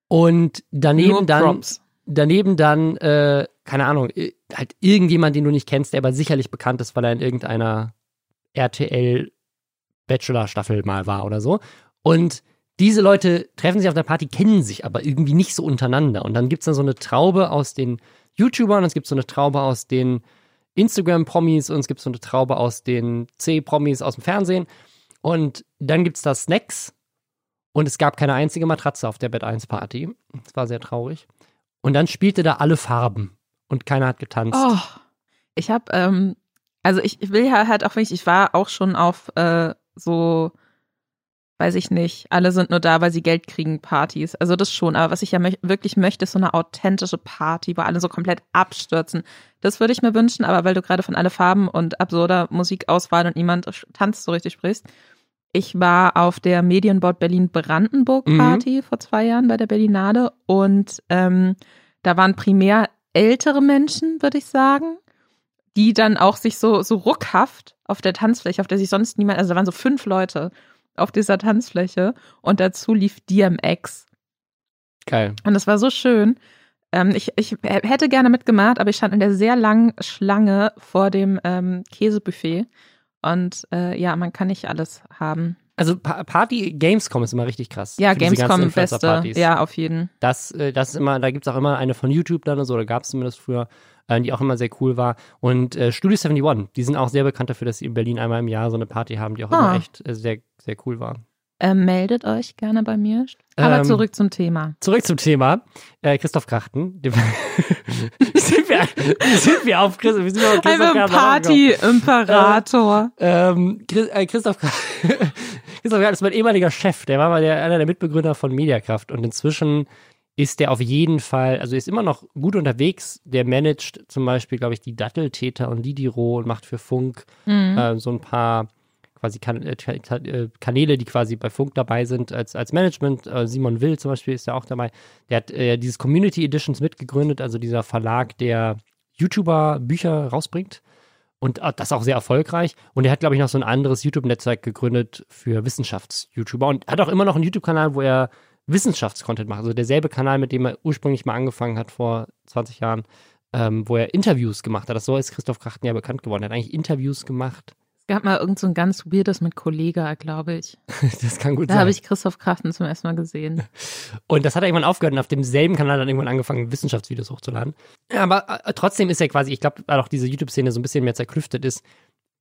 Und daneben Nur dann, Props. daneben dann, äh, keine Ahnung, äh, halt irgendjemand, den du nicht kennst, der aber sicherlich bekannt ist, weil er in irgendeiner RTL Bachelor-Staffel mal war oder so. Und diese Leute treffen sich auf der Party, kennen sich aber irgendwie nicht so untereinander. Und dann gibt's dann so eine Traube aus den YouTubern, es gibt so eine Traube aus den Instagram-Promis und es gibt so eine Traube aus den C-Promis aus dem Fernsehen. Und dann gibt's da Snacks und es gab keine einzige Matratze auf der Bett 1 Party. Das war sehr traurig. Und dann spielte da alle Farben und keiner hat getanzt. Oh, ich habe, ähm, also ich, ich will ja halt auch wirklich, ich war auch schon auf äh, so, weiß ich nicht, alle sind nur da, weil sie Geld kriegen, Partys. Also das schon, aber was ich ja mö wirklich möchte, ist so eine authentische Party, wo alle so komplett abstürzen. Das würde ich mir wünschen, aber weil du gerade von alle Farben und absurder Musikauswahl und niemand tanzt so richtig sprichst. Ich war auf der Medienbord Berlin Brandenburg Mhm. Party vor zwei Jahren bei der Berlinade und ähm, da waren primär ältere Menschen, würde ich sagen, die dann auch sich so, so ruckhaft auf der Tanzfläche, auf der sich sonst niemand, also da waren so fünf Leute auf dieser Tanzfläche und dazu lief DMX. Geil. Und das war so schön. Ähm, ich, ich hätte gerne mitgemacht, aber ich stand in der sehr langen Schlange vor dem ähm, Käsebuffet. Und äh, ja, man kann nicht alles haben. Also pa Party Gamescom ist immer richtig krass. Ja, Gamescom beste. Influencer-Partys. Ja, auf jeden. Das, äh, das ist immer, da gibt's auch immer eine von YouTube dann oder so, da gab's zumindest früher, äh, die auch immer sehr cool war. Und äh, Studio 71, die sind auch sehr bekannt dafür, dass sie in Berlin einmal im Jahr so eine Party haben, die auch Ah. immer echt äh, sehr, sehr cool war. Ähm, meldet euch gerne bei mir. Aber Ähm, zurück zum Thema. Zurück zum Thema. Äh, Christoph Krachten. [laughs] Sind wir, sind wir auf Christoph, wie sind wir auf Christoph Krachten? Party-Imperator. Ähm, Chris, äh, Christoph, [laughs] Christoph Krachten ist mein ehemaliger Chef. Der war mal der, einer der Mitbegründer von Mediakraft. Und inzwischen ist der auf jeden Fall, also ist immer noch gut unterwegs. Der managt zum Beispiel, glaube ich, die Datteltäter und Didiro und macht für Funk Mhm. äh, so ein paar quasi kan äh, äh, Kanäle, die quasi bei Funk dabei sind als, als Management. Äh, Simon Will zum Beispiel ist ja auch dabei. Der hat äh, dieses Community Editions mitgegründet, also dieser Verlag, der YouTuber Bücher rausbringt. Und äh, das auch sehr erfolgreich. Und er hat, glaube ich, noch so ein anderes YouTube-Netzwerk gegründet für Wissenschafts-YouTuber und hat auch immer noch einen YouTube-Kanal, wo er Wissenschaftscontent macht. Also derselbe Kanal, mit dem er ursprünglich mal angefangen hat vor 20 Jahren, ähm, wo er Interviews gemacht hat. Das so ist Christoph Krachten ja bekannt geworden. Er hat eigentlich Interviews gemacht. Es gab mal irgend so ein ganz weirdes mit Kollega, glaube ich. [laughs] das kann gut Da sein. habe ich Christoph Krachten zum ersten Mal gesehen. [laughs] Und das hat er irgendwann aufgehört und auf demselben Kanal dann irgendwann angefangen, Wissenschaftsvideos hochzuladen. Ja, aber äh, trotzdem ist er quasi, ich glaube, weil auch diese YouTube-Szene so ein bisschen mehr zerklüftet ist,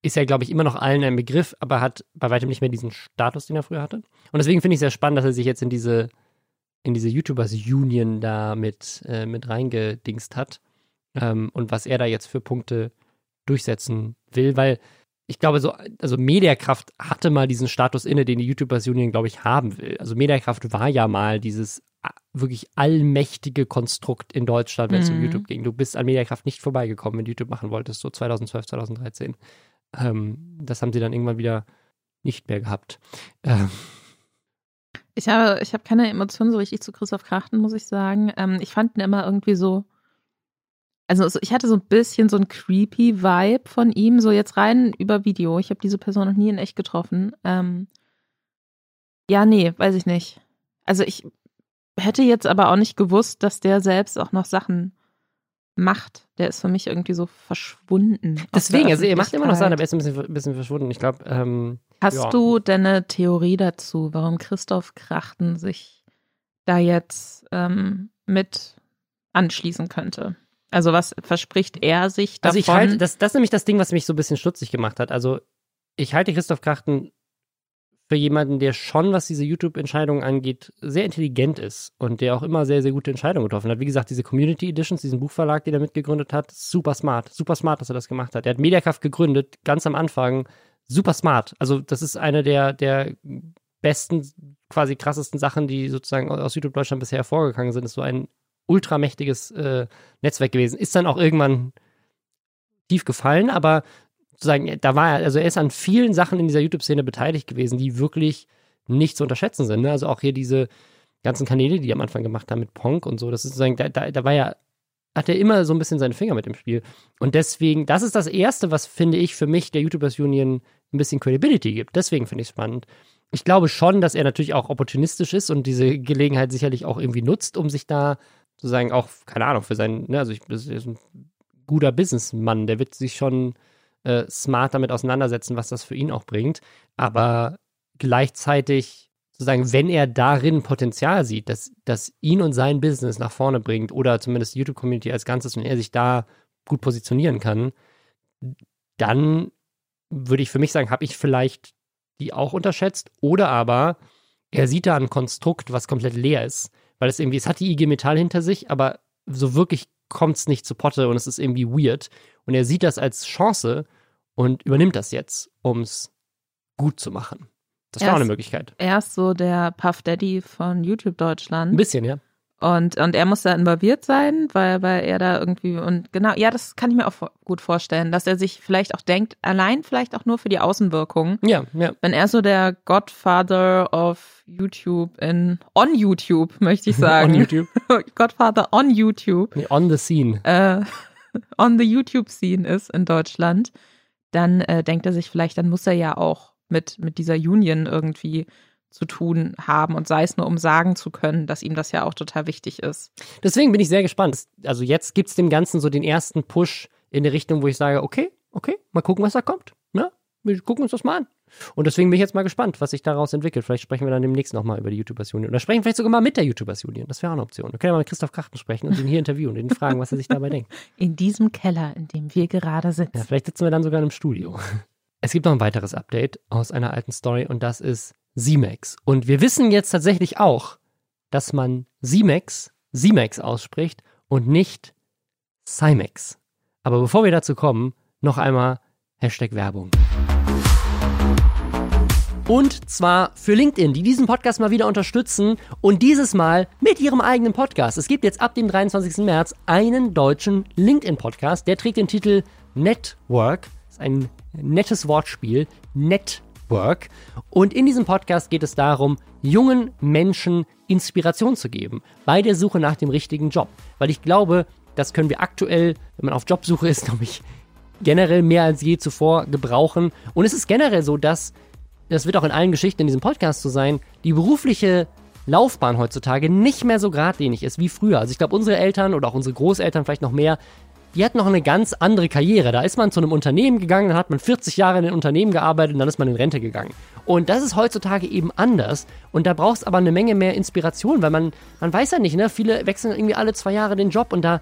ist er, glaube ich, immer noch allen ein Begriff, aber hat bei weitem nicht mehr diesen Status, den er früher hatte. Und deswegen finde ich es sehr spannend, dass er sich jetzt in diese, in diese YouTubers Union da mit, äh, mit reingedingst hat. Ähm, und was er da jetzt für Punkte durchsetzen will, weil ich glaube, so, also Mediakraft hatte mal diesen Status inne, den die YouTubers Union, glaube ich, haben will. Also Mediakraft war ja mal dieses wirklich allmächtige Konstrukt in Deutschland, wenn es um Mhm. YouTube ging. Du bist an Mediakraft nicht vorbeigekommen, wenn du YouTube machen wolltest, so 2012, 2013. Ähm, das haben sie dann irgendwann wieder nicht mehr gehabt. Ähm, Ich habe, ich habe keine Emotionen so richtig zu Christoph Krachten, muss ich sagen. Ähm, ich fand ihn immer irgendwie so. Also so, ich hatte so ein bisschen so ein creepy Vibe von ihm, so jetzt rein über Video. Ich habe diese Person noch nie in echt getroffen. Ähm, ja, nee, weiß ich nicht. Also ich hätte jetzt aber auch nicht gewusst, dass der selbst auch noch Sachen macht. Der ist für mich irgendwie so verschwunden. deswegen, also er macht immer noch Sachen, aber er ist ein bisschen, ein bisschen verschwunden. Ich glaube, ähm, Hast Ja. du denn eine Theorie dazu, warum Christoph Krachten sich da jetzt ähm, mit anschließen könnte? Also was verspricht er sich davon? Also ich halte, das, das ist nämlich das Ding, was mich so ein bisschen stutzig gemacht hat. Also ich halte Christoph Krachten für jemanden, der schon, was diese YouTube-Entscheidungen angeht, sehr intelligent ist und der auch immer sehr, sehr gute Entscheidungen getroffen hat. Wie gesagt, diese Community Editions, diesen Buchverlag, den er mitgegründet hat, super smart, super smart, dass er das gemacht hat. Er hat Mediakraft gegründet, ganz am Anfang, super smart. Also das ist eine der, der besten, quasi krassesten Sachen, die sozusagen aus YouTube Deutschland bisher hervorgegangen sind, ist so ein ultramächtiges äh, Netzwerk gewesen. Ist dann auch irgendwann tief gefallen, aber sozusagen, da war er, also er ist an vielen Sachen in dieser YouTube-Szene beteiligt gewesen, die wirklich nicht zu unterschätzen sind. Ne? Also auch hier diese ganzen Kanäle, die die am Anfang gemacht haben mit Ponk und so, das ist sozusagen, da, da, da war ja, hat er immer so ein bisschen seine Finger mit im Spiel. Und deswegen, das ist das Erste, was, finde ich, für mich der YouTubers Union ein bisschen Credibility gibt. Deswegen finde ich es spannend. Ich glaube schon, dass er natürlich auch opportunistisch ist und diese Gelegenheit sicherlich auch irgendwie nutzt, um sich da sozusagen auch, keine Ahnung, für seinen, ne, also ich, das ist ein guter Businessmann, der wird sich schon äh, smart damit auseinandersetzen, was das für ihn auch bringt. Aber gleichzeitig sozusagen, wenn er darin Potenzial sieht, dass, dass ihn und sein Business nach vorne bringt oder zumindest die YouTube-Community als Ganzes und er sich da gut positionieren kann, dann würde ich für mich sagen, habe ich vielleicht die auch unterschätzt oder aber er sieht da ein Konstrukt, was komplett leer ist, weil es irgendwie, es hat die IG Metall hinter sich, aber so wirklich kommt es nicht zu Potte und es ist irgendwie weird und er sieht das als Chance und übernimmt das jetzt, um es gut zu machen. Das wäre auch eine Möglichkeit. er ist so der Puff Daddy von YouTube Ein Deutschland. bisschen, ja. Und, und er muss da involviert sein, weil, weil er da irgendwie, und genau, ja, das kann ich mir auch gut vorstellen, dass er sich vielleicht auch denkt, allein vielleicht auch nur für die Außenwirkung, Ja, ja. wenn er so der Godfather of YouTube in, on YouTube, möchte ich [laughs] sagen. On YouTube. [laughs] Godfather on YouTube, Nee, on the scene. äh, [laughs] on the YouTube-Scene ist in Deutschland, dann äh, denkt er sich vielleicht, dann muss er ja auch mit, mit dieser Union irgendwie zu tun haben und sei es nur, um sagen zu können, dass ihm das ja auch total wichtig ist. Deswegen bin ich sehr gespannt. Also jetzt gibt es dem Ganzen so den ersten Push in die Richtung, wo ich sage, okay, okay, mal gucken, was da kommt. Ne? Wir gucken uns das mal an. Und deswegen bin ich jetzt mal gespannt, was sich daraus entwickelt. Vielleicht sprechen wir dann demnächst nochmal über die YouTubers Union. Oder sprechen vielleicht sogar mal mit der YouTubers Union. Das wäre auch eine Option. Wir können ja mal mit Christoph Krachten sprechen und ihn hier interviewen und ihn fragen, was er sich dabei denkt. [laughs] In diesem Keller, in dem wir gerade sitzen. Ja, vielleicht sitzen wir dann sogar in einem Studio. Es gibt noch ein weiteres Update aus einer alten Story und das ist Z-Max. Und wir wissen jetzt tatsächlich auch, dass man Z-Max, Z-Max ausspricht und nicht Cymex. Aber bevor wir dazu kommen, noch einmal Hashtag Werbung. Und zwar für LinkedIn, die diesen Podcast mal wieder unterstützen und dieses Mal mit ihrem eigenen Podcast. Es gibt jetzt ab dem 23. März einen deutschen LinkedIn-Podcast, der trägt den Titel Network. Das ist ein nettes Wortspiel. Network. Und in diesem Podcast geht es darum, jungen Menschen Inspiration zu geben bei der Suche nach dem richtigen Job. Weil ich glaube, das können wir aktuell, wenn man auf Jobsuche ist, [laughs] glaube generell mehr als je zuvor gebrauchen. Und es ist generell so, dass, das wird auch in allen Geschichten in diesem Podcast so sein, die berufliche Laufbahn heutzutage nicht mehr so geradlinig ist wie früher. Also ich glaube, unsere Eltern oder auch unsere Großeltern vielleicht noch mehr, die hatten noch eine ganz andere Karriere. Da ist man zu einem Unternehmen gegangen, dann hat man 40 Jahre in einem Unternehmen gearbeitet und dann ist man in Rente gegangen. Und das ist heutzutage eben anders. Und da brauchst aber eine Menge mehr Inspiration, weil man, man weiß ja nicht, ne? Viele wechseln irgendwie alle zwei Jahre den Job und da,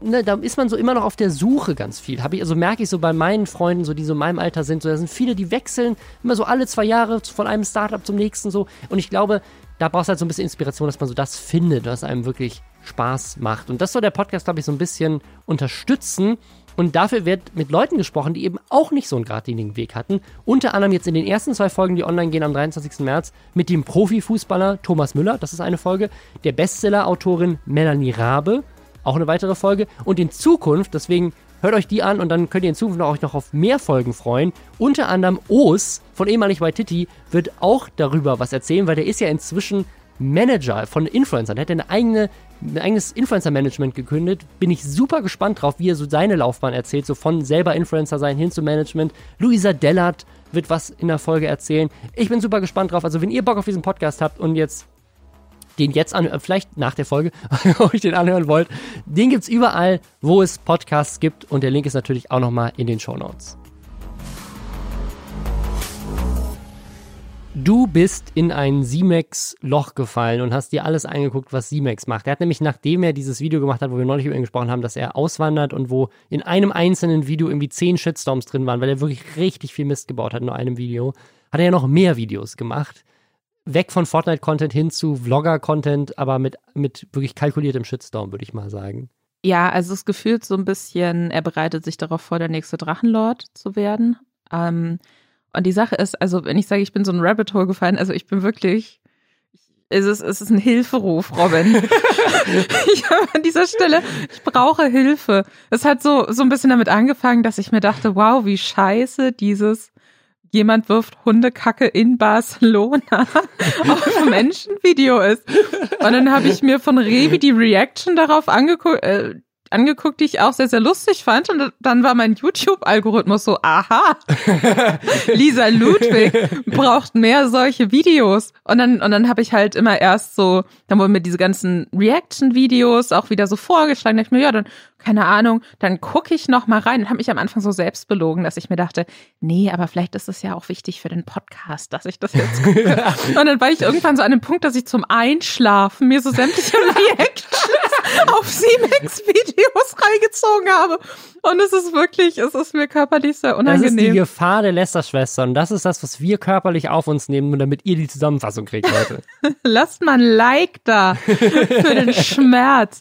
ne, da ist man so immer noch auf der Suche ganz viel. Hab ich, also merke ich so bei meinen Freunden, so die so in meinem Alter sind, so da sind viele, die wechseln immer so alle zwei Jahre von einem Startup zum nächsten so. Und ich glaube, da brauchst du halt so ein bisschen Inspiration, dass man so das findet, was einem wirklich Spaß macht. Und das soll der Podcast, glaube ich, so ein bisschen unterstützen. Und dafür wird mit Leuten gesprochen, die eben auch nicht so einen geradlinigen Weg hatten. Unter anderem jetzt in den ersten zwei Folgen, die online gehen am 23. März, mit dem Profifußballer Thomas Müller, das ist eine Folge, der Bestseller-Autorin Melanie Rabe, auch eine weitere Folge. Und in Zukunft, deswegen hört euch die an und dann könnt ihr in Zukunft euch noch auf mehr Folgen freuen. Unter anderem O's von ehemalig Waititi wird auch darüber was erzählen, weil der ist ja inzwischen Manager von Influencern. Er hat eine eigene, ein eigenes Influencer-Management gekündigt. Bin ich super gespannt drauf, wie er so seine Laufbahn erzählt, so von selber Influencer sein hin zu Management. Luisa Dellert wird was in der Folge erzählen. Ich bin super gespannt drauf. Also wenn ihr Bock auf diesen Podcast habt und jetzt den jetzt an, vielleicht nach der Folge, [laughs] euch den anhören wollt, den gibt's überall, wo es Podcasts gibt und der Link ist natürlich auch nochmal in den Show Notes. Du bist in ein Simex-Loch gefallen und hast dir alles angeguckt, was Simex macht. Er hat nämlich, nachdem er dieses Video gemacht hat, wo wir neulich über ihn gesprochen haben, dass er auswandert und wo in einem einzelnen Video irgendwie zehn Shitstorms drin waren, weil er wirklich richtig viel Mist gebaut hat in nur einem Video, hat er ja noch mehr Videos gemacht. Weg von Fortnite-Content hin zu Vlogger-Content, aber mit, mit wirklich kalkuliertem Shitstorm, würde ich mal sagen. Ja, also es gefühlt so ein bisschen, er bereitet sich darauf vor, der nächste Drachenlord zu werden. Ähm, und die Sache ist, also wenn ich sage, ich bin so ein Rabbit Hole gefallen, also ich bin wirklich, es ist, es ist ein Hilferuf, Robin. [laughs] ich habe an dieser Stelle, ich brauche Hilfe. Es hat so, so ein bisschen damit angefangen, dass ich mir dachte, wow, wie scheiße dieses jemand wirft Hundekacke in Barcelona [laughs] auf Menschenvideo ist. Und dann habe ich mir von Revi die Reaction darauf angeguckt, äh, angeguckt, die ich auch sehr, sehr lustig fand. Und dann war mein YouTube-Algorithmus so, aha, [laughs] Lisa Ludwig braucht mehr solche Videos. Und dann, und dann habe ich halt immer erst so, dann wurden mir diese ganzen Reaction-Videos auch wieder so vorgeschlagen. Da ich mir, ja, dann, keine Ahnung, dann gucke ich noch mal rein und habe mich am Anfang so selbst belogen, dass ich mir dachte, nee, aber vielleicht ist es ja auch wichtig für den Podcast, dass ich das jetzt [laughs] gucke. und dann war ich irgendwann so an dem Punkt, dass ich zum Einschlafen mir so sämtliche [laughs] Reactions [laughs] auf Siemens-Videos reingezogen habe. Und es ist wirklich, es ist mir körperlich sehr unangenehm. Das ist die Gefahr der Lester-Schwestern. Das ist das, was wir körperlich auf uns nehmen, nur damit ihr die Zusammenfassung kriegt heute. [laughs] Lasst mal ein Like da für den [laughs] Schmerz.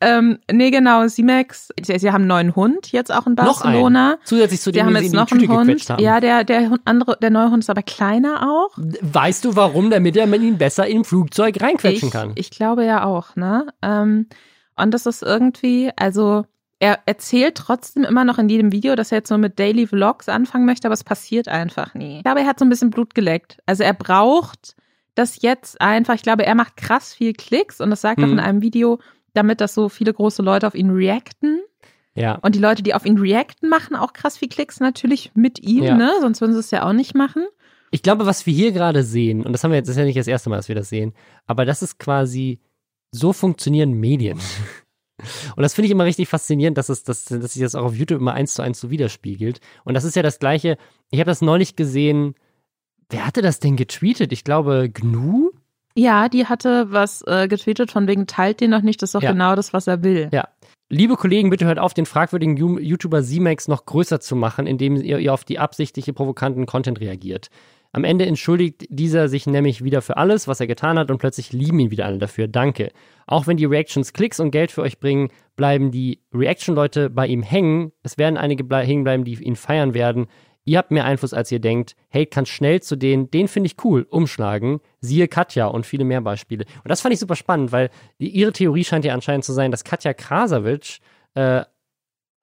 ähm, nee, genau, Simex, sie haben einen neuen Hund jetzt auch in Barcelona. Noch einen. Zusätzlich zu dem, die haben jetzt noch einen Hund. Haben. Ja, der, der andere, der neue Hund ist aber kleiner auch. Weißt du warum? Damit er mit ihn besser im Flugzeug reinquetschen ich, kann. Ich glaube ja auch, ne? Ähm, und das ist irgendwie, also er erzählt trotzdem immer noch in jedem Video, dass er jetzt so mit Daily Vlogs anfangen möchte, aber es passiert einfach nie. Ich glaube, er hat so ein bisschen Blut geleckt. Also er braucht das jetzt einfach. Ich glaube, er macht krass viel Klicks und das sagt er mhm. in einem Video, damit dass so viele große Leute auf ihn reacten. Ja. Und die Leute, die auf ihn reacten, machen auch krass viel Klicks natürlich mit ihm, ja. ne? Sonst würden sie es ja auch nicht machen. Ich glaube, was wir hier gerade sehen, und das haben wir jetzt, das ist ja nicht das erste Mal, dass wir das sehen, aber das ist quasi so funktionieren Medien. Und das finde ich immer richtig faszinierend, dass, es, dass, dass sich das auch auf YouTube immer eins zu eins so widerspiegelt. Und das ist ja das Gleiche. Ich habe das neulich gesehen. Wer hatte das denn getweetet? Ich glaube, Gnu? Ja, die hatte was äh, getweetet von wegen teilt den noch nicht. Das ist doch ja. genau das, was er will. Ja. Liebe Kollegen, bitte hört auf, den fragwürdigen YouTuber Z-Max noch größer zu machen, indem ihr, ihr auf die absichtliche provokanten Content reagiert. Am Ende entschuldigt dieser sich nämlich wieder für alles, was er getan hat und plötzlich lieben ihn wieder alle dafür. Danke. Auch wenn die Reactions Klicks und Geld für euch bringen, bleiben die Reaction-Leute bei ihm hängen. Es werden einige ble hängen bleiben, die ihn feiern werden. Ihr habt mehr Einfluss, als ihr denkt. Hate kann schnell zu denen, den finde ich cool, umschlagen. Siehe Katja und viele mehr Beispiele. Und das fand ich super spannend, weil ihre Theorie scheint ja anscheinend zu sein, dass Katja Krasavitsch äh,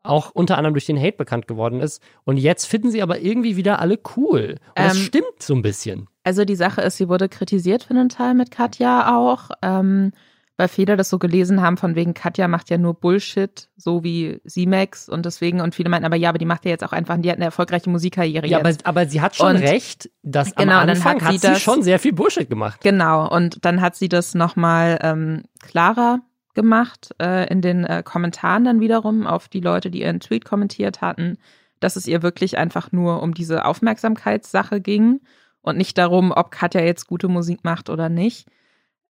auch unter anderem durch den Hate bekannt geworden ist. Und jetzt finden sie aber irgendwie wieder alle cool. Und ähm, das stimmt so ein bisschen. Also die Sache ist, sie wurde kritisiert für einen Teil mit Katja auch. Ähm, weil viele das so gelesen haben, von wegen Katja macht ja nur Bullshit, so wie C-Max und deswegen, und viele meinten, aber ja, aber die macht ja jetzt auch einfach, die hat eine erfolgreiche Musikkarriere Ja, aber, jetzt. aber sie hat schon Und- recht, dass Genau, am dann Anfang hat hat sie sie, das- schon sehr viel Bullshit gemacht. Genau, und dann hat sie das nochmal ähm, klarer gemacht äh, in den äh, Kommentaren dann wiederum auf die Leute, die ihren Tweet kommentiert hatten, dass es ihr wirklich einfach nur um diese Aufmerksamkeitssache ging und nicht darum, ob Katja jetzt gute Musik macht oder nicht.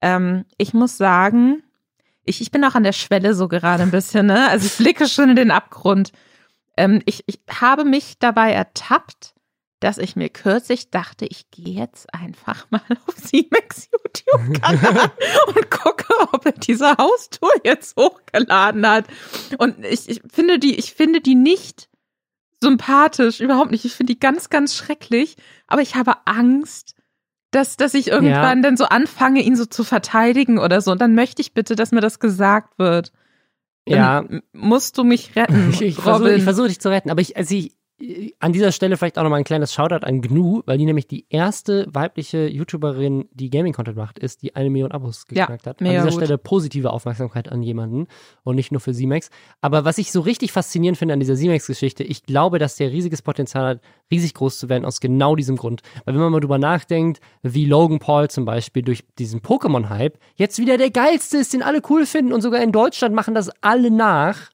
Ähm, ich muss sagen, ich, ich bin auch an der Schwelle so gerade ein bisschen, ne? Also ich blicke schon in den Abgrund. Ähm, ich, ich habe mich dabei ertappt, dass ich mir kürzlich dachte, ich gehe jetzt einfach mal [laughs] auf Siemens YouTube-Kanal [laughs] und gucke, ob er diese Haustour jetzt hochgeladen hat. Und ich, ich finde die, ich finde die nicht sympathisch, überhaupt nicht. Ich finde die ganz, ganz schrecklich. Aber ich habe Angst, dass, dass ich irgendwann dann so anfange, ihn so zu verteidigen oder so. Und dann möchte ich bitte, dass mir das gesagt wird. Dann Ja, musst du mich retten, [laughs] ich, ich versuche versuch dich zu retten, aber ich, also ich, an dieser Stelle vielleicht auch nochmal ein kleines Shoutout an GNU, weil die nämlich die erste weibliche YouTuberin, die Gaming-Content macht, ist, die eine Million Abos Ja, geknackt hat. An dieser gut. Stelle positive Aufmerksamkeit an jemanden und nicht nur für Z-Max. Aber was ich so richtig faszinierend finde an dieser Z-Max-Geschichte, ich glaube, dass der riesiges Potenzial hat, riesig groß zu werden, aus genau diesem Grund. Weil wenn man mal drüber nachdenkt, wie Logan Paul zum Beispiel durch diesen Pokémon-Hype jetzt wieder der geilste ist, den alle cool finden und sogar in Deutschland machen das alle nach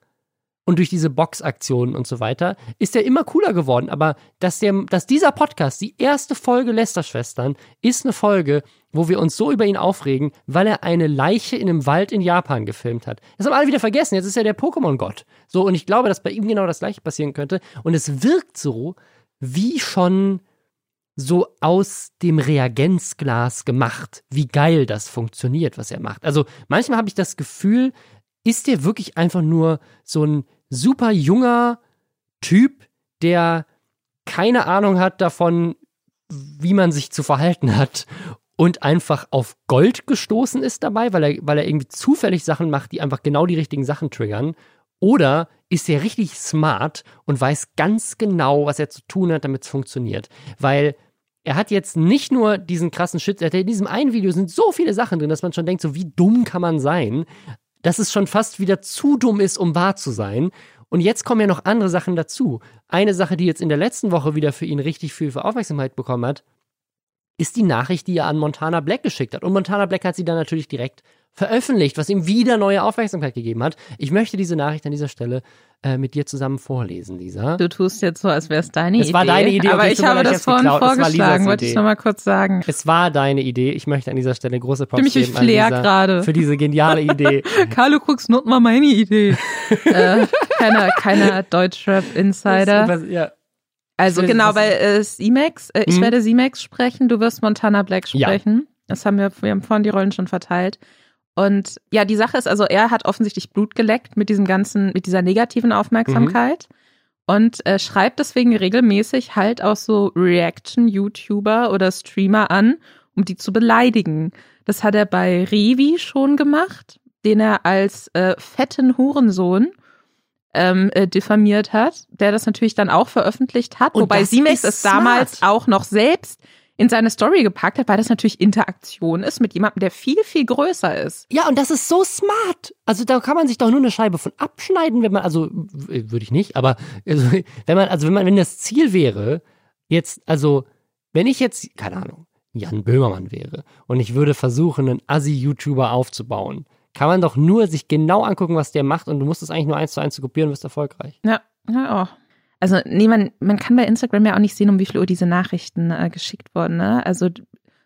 und durch diese Boxaktionen und so weiter, ist er immer cooler geworden. Aber dass, der, dass dieser Podcast, die erste Folge Lästerschwestern, ist eine Folge, wo wir uns so über ihn aufregen, weil er eine Leiche in einem Wald in Japan gefilmt hat. Das haben alle wieder vergessen. Jetzt ist er der Pokémon-Gott. So, und ich glaube, dass bei ihm genau das gleiche passieren könnte. Und es wirkt so, wie schon so aus dem Reagenzglas gemacht, wie geil das funktioniert, was er macht. Also manchmal habe ich das Gefühl, ist der wirklich einfach nur so ein super junger Typ, der keine Ahnung hat davon, wie man sich zu verhalten hat und einfach auf Gold gestoßen ist dabei, weil er, weil er irgendwie zufällig Sachen macht, die einfach genau die richtigen Sachen triggern. Oder ist er richtig smart und weiß ganz genau, was er zu tun hat, damit es funktioniert. Weil er hat jetzt nicht nur diesen krassen Shit, in diesem einen Video sind so viele Sachen drin, dass man schon denkt, so wie dumm kann man sein, dass es schon fast wieder zu dumm ist, um wahr zu sein. Und jetzt kommen ja noch andere Sachen dazu. Eine Sache, die jetzt in der letzten Woche wieder für ihn richtig viel für Aufmerksamkeit bekommen hat, ist die Nachricht, die er an Montana Black geschickt hat. Und Montana Black hat sie dann natürlich direkt veröffentlicht, was ihm wieder neue Aufmerksamkeit gegeben hat. Ich möchte diese Nachricht an dieser Stelle äh, mit dir zusammen vorlesen, Lisa. Du tust jetzt so, als wäre es deine Es Idee. war deine Idee, aber ich habe ich das vorhin. Es vorgeschlagen, wollte ich Idee. noch mal kurz sagen. Es war deine Idee. Ich möchte an dieser Stelle große Props mich wie geben an Flair Lisa gerade. für diese geniale Idee. [laughs] Carlo guckst not mal meine Idee. [laughs] äh, keiner, keiner Deutschrap-Insider. Ja. Also genau, weil äh, C-Max, äh, ich Mhm. werde C-Max sprechen, du wirst Montana Black Ja. sprechen. Das haben wir, wir haben vorhin die Rollen schon verteilt. Und ja, die Sache ist, also er hat offensichtlich Blut geleckt mit diesem ganzen, mit dieser negativen Aufmerksamkeit und äh, schreibt deswegen regelmäßig halt auch so Reaction-YouTuber oder Streamer an, um die zu beleidigen. Das hat er bei Revi schon gemacht, den er als äh, fetten Hurensohn ähm, äh, diffamiert hat, der das natürlich dann auch veröffentlicht hat, Und wobei Simex es damals auch noch selbst in seine Story gepackt hat, weil das natürlich Interaktion ist mit jemandem, der viel, viel größer ist. Ja, und das ist so smart. Also da kann man sich doch nur eine Scheibe von abschneiden, wenn man, also würde ich nicht, aber also, [laughs] wenn man, also wenn man, wenn das Ziel wäre, jetzt, also wenn ich jetzt, keine Ahnung, Jan Böhmermann wäre und ich würde versuchen, einen Assi-YouTuber aufzubauen, kann man doch nur sich genau angucken, was der macht und du musst es eigentlich nur eins zu eins zu kopieren und wirst erfolgreich. Ja, ja oh. Also, nee, man, man kann bei Instagram ja auch nicht sehen, um wie viel Uhr diese Nachrichten äh, geschickt wurden. Ne? Also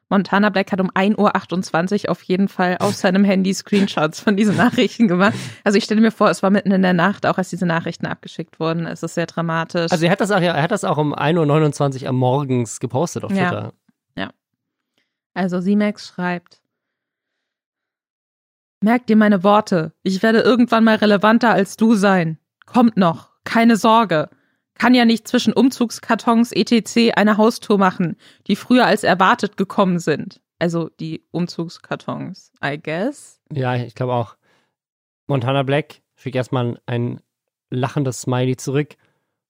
Montana Black hat um 1.28 Uhr auf jeden Fall auf [laughs] seinem Handy Screenshots von diesen Nachrichten gemacht. Also ich stelle mir vor, es war mitten in der Nacht, auch als diese Nachrichten abgeschickt wurden. Es ist sehr dramatisch. Also er hat das auch, ja, er hat das auch um 1.29 Uhr am Morgens gepostet auf Ja. Twitter. Also Simex schreibt. Merk dir meine Worte. Ich werde irgendwann mal relevanter als du sein. Kommt noch. Keine Sorge. Kann ja nicht zwischen Umzugskartons etc. eine Haustour machen, die früher als erwartet gekommen sind. Also die Umzugskartons, I guess. Ja, ich glaube auch. Montana Black, schick erstmal ein lachendes Smiley zurück.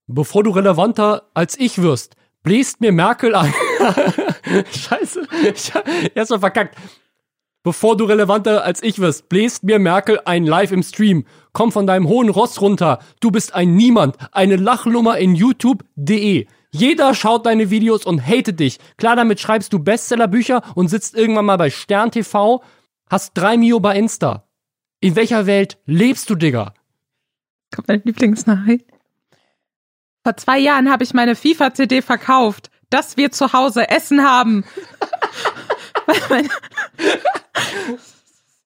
Bevor du relevanter als ich wirst, bläst mir Merkel an. [laughs] Scheiße, erstmal verkackt. Bevor du relevanter als ich wirst, bläst mir Merkel ein Live im Stream. Komm von deinem hohen Ross runter. Du bist ein Niemand, eine Lachnummer in YouTube.de. Jeder schaut deine Videos und hatet dich. Klar, damit schreibst du Bestsellerbücher und sitzt irgendwann mal bei Stern TV, hast drei Mio bei Insta. In welcher Welt lebst du, Digga? Kommt meine Lieblingsnachricht. Vor zwei Jahren habe ich meine FIFA-CD verkauft, dass wir zu Hause Essen haben. [laughs] weil,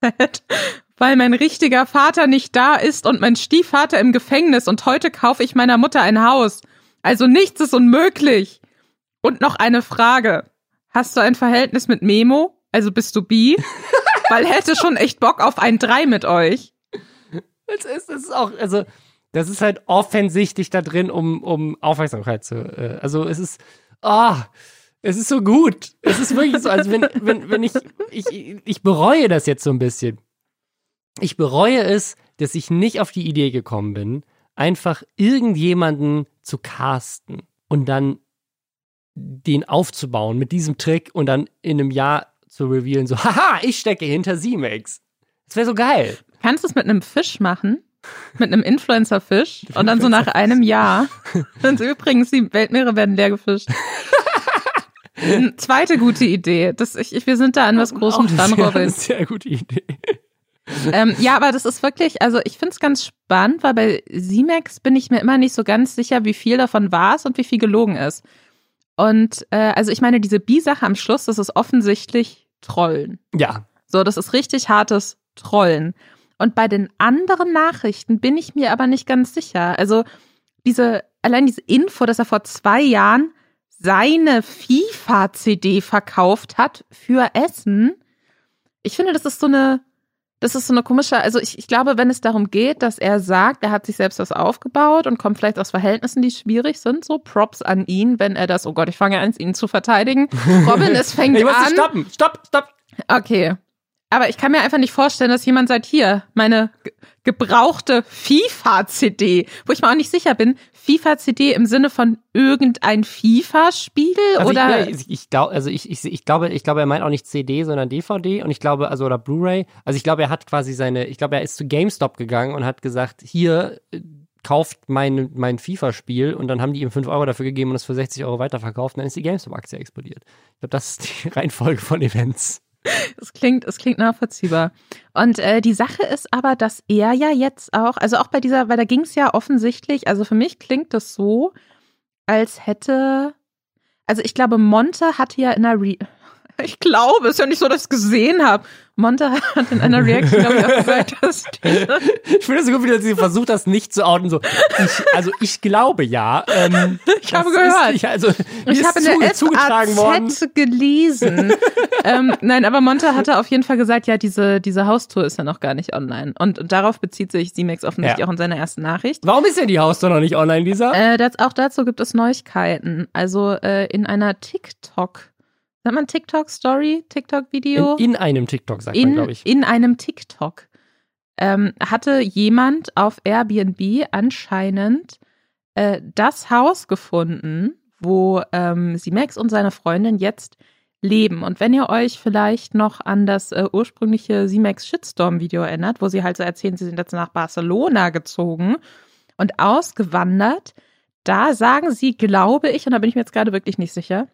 mein, weil mein richtiger Vater nicht da ist und mein Stiefvater im Gefängnis und heute kaufe ich meiner Mutter ein Haus. Also nichts ist unmöglich. Und noch eine Frage. Hast du ein Verhältnis mit Memo? Also bist du bi? [laughs] Weil hätte schon echt Bock auf ein Drei mit euch. Es ist, es ist auch, also, das ist halt offensichtlich da drin, um, um Aufmerksamkeit zu, äh, also es ist, ah, oh, es ist so gut. Es ist wirklich so, also wenn, wenn, wenn ich, ich, ich bereue das jetzt so ein bisschen. Ich bereue es, dass ich nicht auf die Idee gekommen bin, einfach irgendjemanden zu casten und dann den aufzubauen mit diesem Trick und dann in einem Jahr zu revealen, so, haha, ich stecke hinter Z-Max. Das wäre so geil. Kannst du es mit einem Fisch machen? Mit einem Influencer-Fisch? [laughs] Und dann so nach einem Jahr. [laughs] Und übrigens, die Weltmeere werden leer gefischt. [laughs] Zweite gute Idee. Das, ich, wir sind da an was Großem dran, Robin. Sehr, [laughs] sehr gute Idee. ähm, ja, aber das ist wirklich, also ich finde es ganz spannend, weil bei C-Max bin ich mir immer nicht so ganz sicher, wie viel davon war es und wie viel gelogen ist. Und äh, also ich meine, diese Bi-Sache am Schluss, das ist offensichtlich Trollen. Ja. So, das ist richtig hartes Trollen. Und bei den anderen Nachrichten bin ich mir aber nicht ganz sicher. Also diese, allein diese Info, dass er vor zwei Jahren seine FIFA-CD verkauft hat für Essen. Ich finde, das ist so eine, das ist so eine komische, also ich, ich glaube, wenn es darum geht, dass er sagt, er hat sich selbst was aufgebaut und kommt vielleicht aus Verhältnissen, die schwierig sind, so Props an ihn, wenn er das, oh Gott, ich fange an, ihn zu verteidigen. [laughs] Robin, es fängt ich muss an. Stoppen, stopp, stopp. Okay. Aber ich kann mir einfach nicht vorstellen, dass jemand sagt, hier, meine gebrauchte FIFA-CD, wo ich mir auch nicht sicher bin, FIFA-CD im Sinne von irgendein FIFA-Spiel also oder? Ich, ich, ich glaube, also ich, ich, ich glaube, ich glaube, er meint auch nicht CD, sondern DVD und ich glaube, also oder Blu-ray. Also ich glaube, er hat quasi seine, ich glaube, er ist zu GameStop gegangen und hat gesagt, hier äh, kauft mein, mein FIFA-Spiel und dann haben die ihm 5 Euro dafür gegeben und es für 60 Euro weiterverkauft und dann ist die GameStop-Aktie explodiert. Ich glaube, das ist die [laughs] Reihenfolge von Events. Es klingt, es klingt nachvollziehbar. Und äh, die Sache ist aber, dass er ja jetzt auch, also auch bei dieser, weil da ging es ja offensichtlich, also für mich klingt das so, als hätte, also ich glaube, Monte hatte ja in der Re ich glaube, es ist ja nicht so, dass ich es gesehen habe. Monte hat in einer Reaction, glaube ich, auch gesagt, [laughs] dass Ich finde es so gut, wie sie versucht, das nicht zu outen. So, ich, also ich glaube ja. Ähm, ich habe gehört. Nicht, also, ich habe in der zugetragen worden. gelesen. ähm, nein, aber Monte hatte auf jeden Fall gesagt, ja, diese, diese Haustour ist ja noch gar nicht online. Und, und darauf bezieht sich C-Max offensichtlich ja. auch in seiner ersten Nachricht. Warum ist denn die Haustour noch nicht online, Lisa? Äh, das, auch dazu gibt es Neuigkeiten. Also äh, in einer TikTok- Sagt man TikTok-Story, TikTok-Video? In, in, einem TikTok, sagt in, man, glaube ich. In einem TikTok ähm, hatte jemand auf Airbnb anscheinend äh, das Haus gefunden, wo ähm, Max und seine Freundin jetzt leben. Und wenn ihr euch vielleicht noch an das äh, ursprüngliche Max Shitstorm-Video erinnert, wo sie halt so erzählen, sie sind jetzt nach Barcelona gezogen und ausgewandert, da sagen sie, glaube ich, und da bin ich mir jetzt gerade wirklich nicht sicher,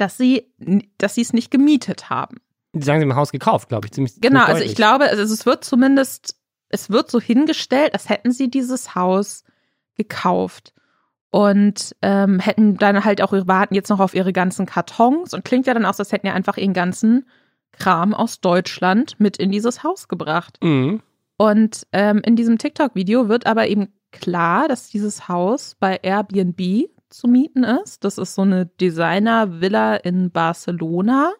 dass sie, dass sie es nicht gemietet haben. Die sagen, sie haben ein Haus gekauft, glaube ich. Ziemlich, genau, ziemlich also ich glaube, also es wird zumindest, es wird so hingestellt, als hätten sie dieses Haus gekauft und ähm, hätten dann halt auch, warten jetzt noch auf ihre ganzen Kartons und klingt ja dann auch, als hätten ja einfach ihren ganzen Kram aus Deutschland mit in dieses Haus gebracht. Mhm. Und ähm, in diesem TikTok-Video wird aber eben klar, dass dieses Haus bei Airbnb zu mieten ist. Das ist so eine Designer-Villa in Barcelona.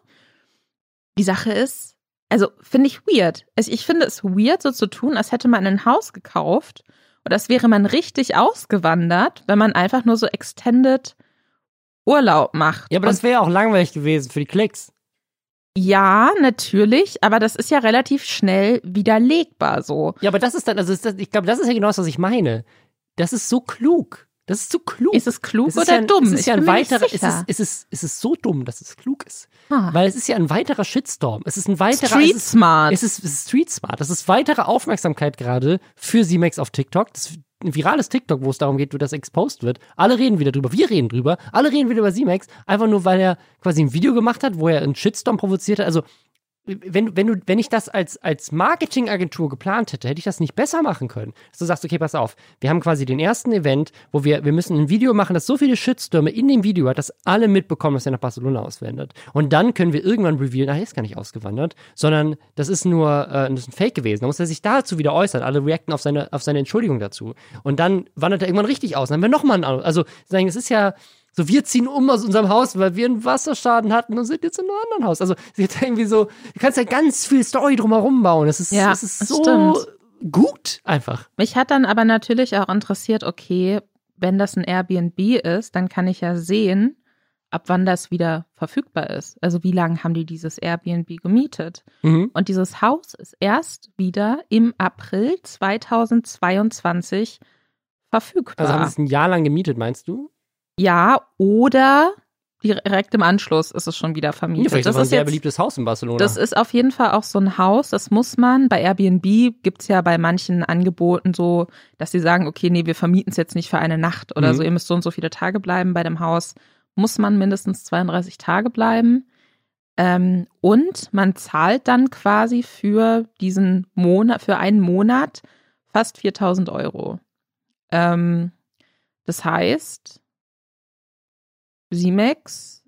Die Sache ist, also finde ich weird. Also ich finde es weird, so zu tun, als hätte man ein Haus gekauft oder als wäre man richtig ausgewandert, wenn man einfach nur so extended Urlaub macht. Ja, aber Und das wäre ja auch langweilig gewesen für die Klicks. Ja, natürlich, aber das ist ja relativ schnell widerlegbar so. Ja, aber das ist dann, also ist das, ich glaube, das ist ja genau das, was ich meine. Das ist so klug Das ist zu klug. Ist es klug oder ja, dumm? Es ist ja ein es sicher. ist, es, ist, es ist so dumm, dass es klug ist. Ah. Weil es ist ja ein weiterer Shitstorm. Es ist ein weiterer. Street es ist, smart. Es ist, es ist Street Smart. Das ist weitere Aufmerksamkeit gerade für Simex auf TikTok. Das ist ein virales TikTok, wo es darum geht, wie das exposed wird. Alle reden wieder drüber. Wir reden drüber. Alle reden wieder über Simex. Einfach nur, weil er quasi ein Video gemacht hat, wo er einen Shitstorm provoziert hat. Also, wenn, wenn, du, wenn ich das als, als Marketingagentur geplant hätte, hätte ich das nicht besser machen können. Dass du sagst, okay, pass auf, wir haben quasi den ersten Event, wo wir, wir müssen ein Video machen, das so viele Shitstürme in dem Video hat, dass alle mitbekommen, dass er nach Barcelona auswandert. Und dann können wir irgendwann revealen, ach, er ist gar nicht ausgewandert, sondern das ist nur äh, das ist ein Fake gewesen. Da muss er sich dazu wieder äußern. Alle reacten auf seine, auf seine Entschuldigung dazu. Und dann wandert er irgendwann richtig aus. Dann haben wir nochmal einen, also sagen, es ist ja, so, wir ziehen um aus unserem Haus, weil wir einen Wasserschaden hatten und sind jetzt in einem anderen Haus. Also, sie hat irgendwie so, du kannst ja ganz viel Story drumherum bauen. Es ist, Ja, es ist das so stimmt. gut einfach. Mich hat dann aber natürlich auch interessiert, okay, wenn das ein Airbnb ist, dann kann ich ja sehen, ab wann das wieder verfügbar ist. Also wie lange haben die dieses Airbnb gemietet? Mhm. Und dieses Haus ist erst wieder im April 2022 verfügbar. Also haben sie es ein Jahr lang gemietet, meinst du? Ja, oder direkt im Anschluss ist es schon wieder Ja, vermietet. vielleicht das ist ein sehr jetzt beliebtes Haus in Barcelona. das ist auf jeden Fall auch so ein Haus, das muss man. Bei Airbnb gibt's ja bei manchen Angeboten so, dass sie sagen, okay, nee, wir vermieten es jetzt nicht für eine Nacht oder Mhm. so, ihr müsst so und so viele Tage bleiben. Bei dem Haus muss man mindestens 32 Tage bleiben. Ähm, und man zahlt dann quasi für diesen Monat, für einen Monat fast 4000 Euro. Ähm, das heißt, Simex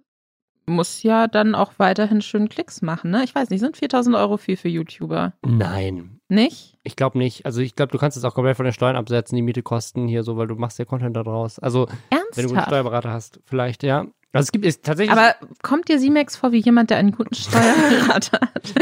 muss ja dann auch weiterhin schön Klicks machen, ne? Ich weiß nicht, sind 4000 Euro viel für YouTuber? Nein. Nicht? Ich glaube nicht. Also ich glaube, du kannst es auch komplett von den Steuern absetzen, die Miete kosten hier so, weil du machst ja Content da draus. Also, wenn du einen guten Ernsthaft? Steuerberater hast, vielleicht, ja. Also es gibt es tatsächlich. Aber kommt dir Simex vor wie jemand, der einen guten Steuerberater hat?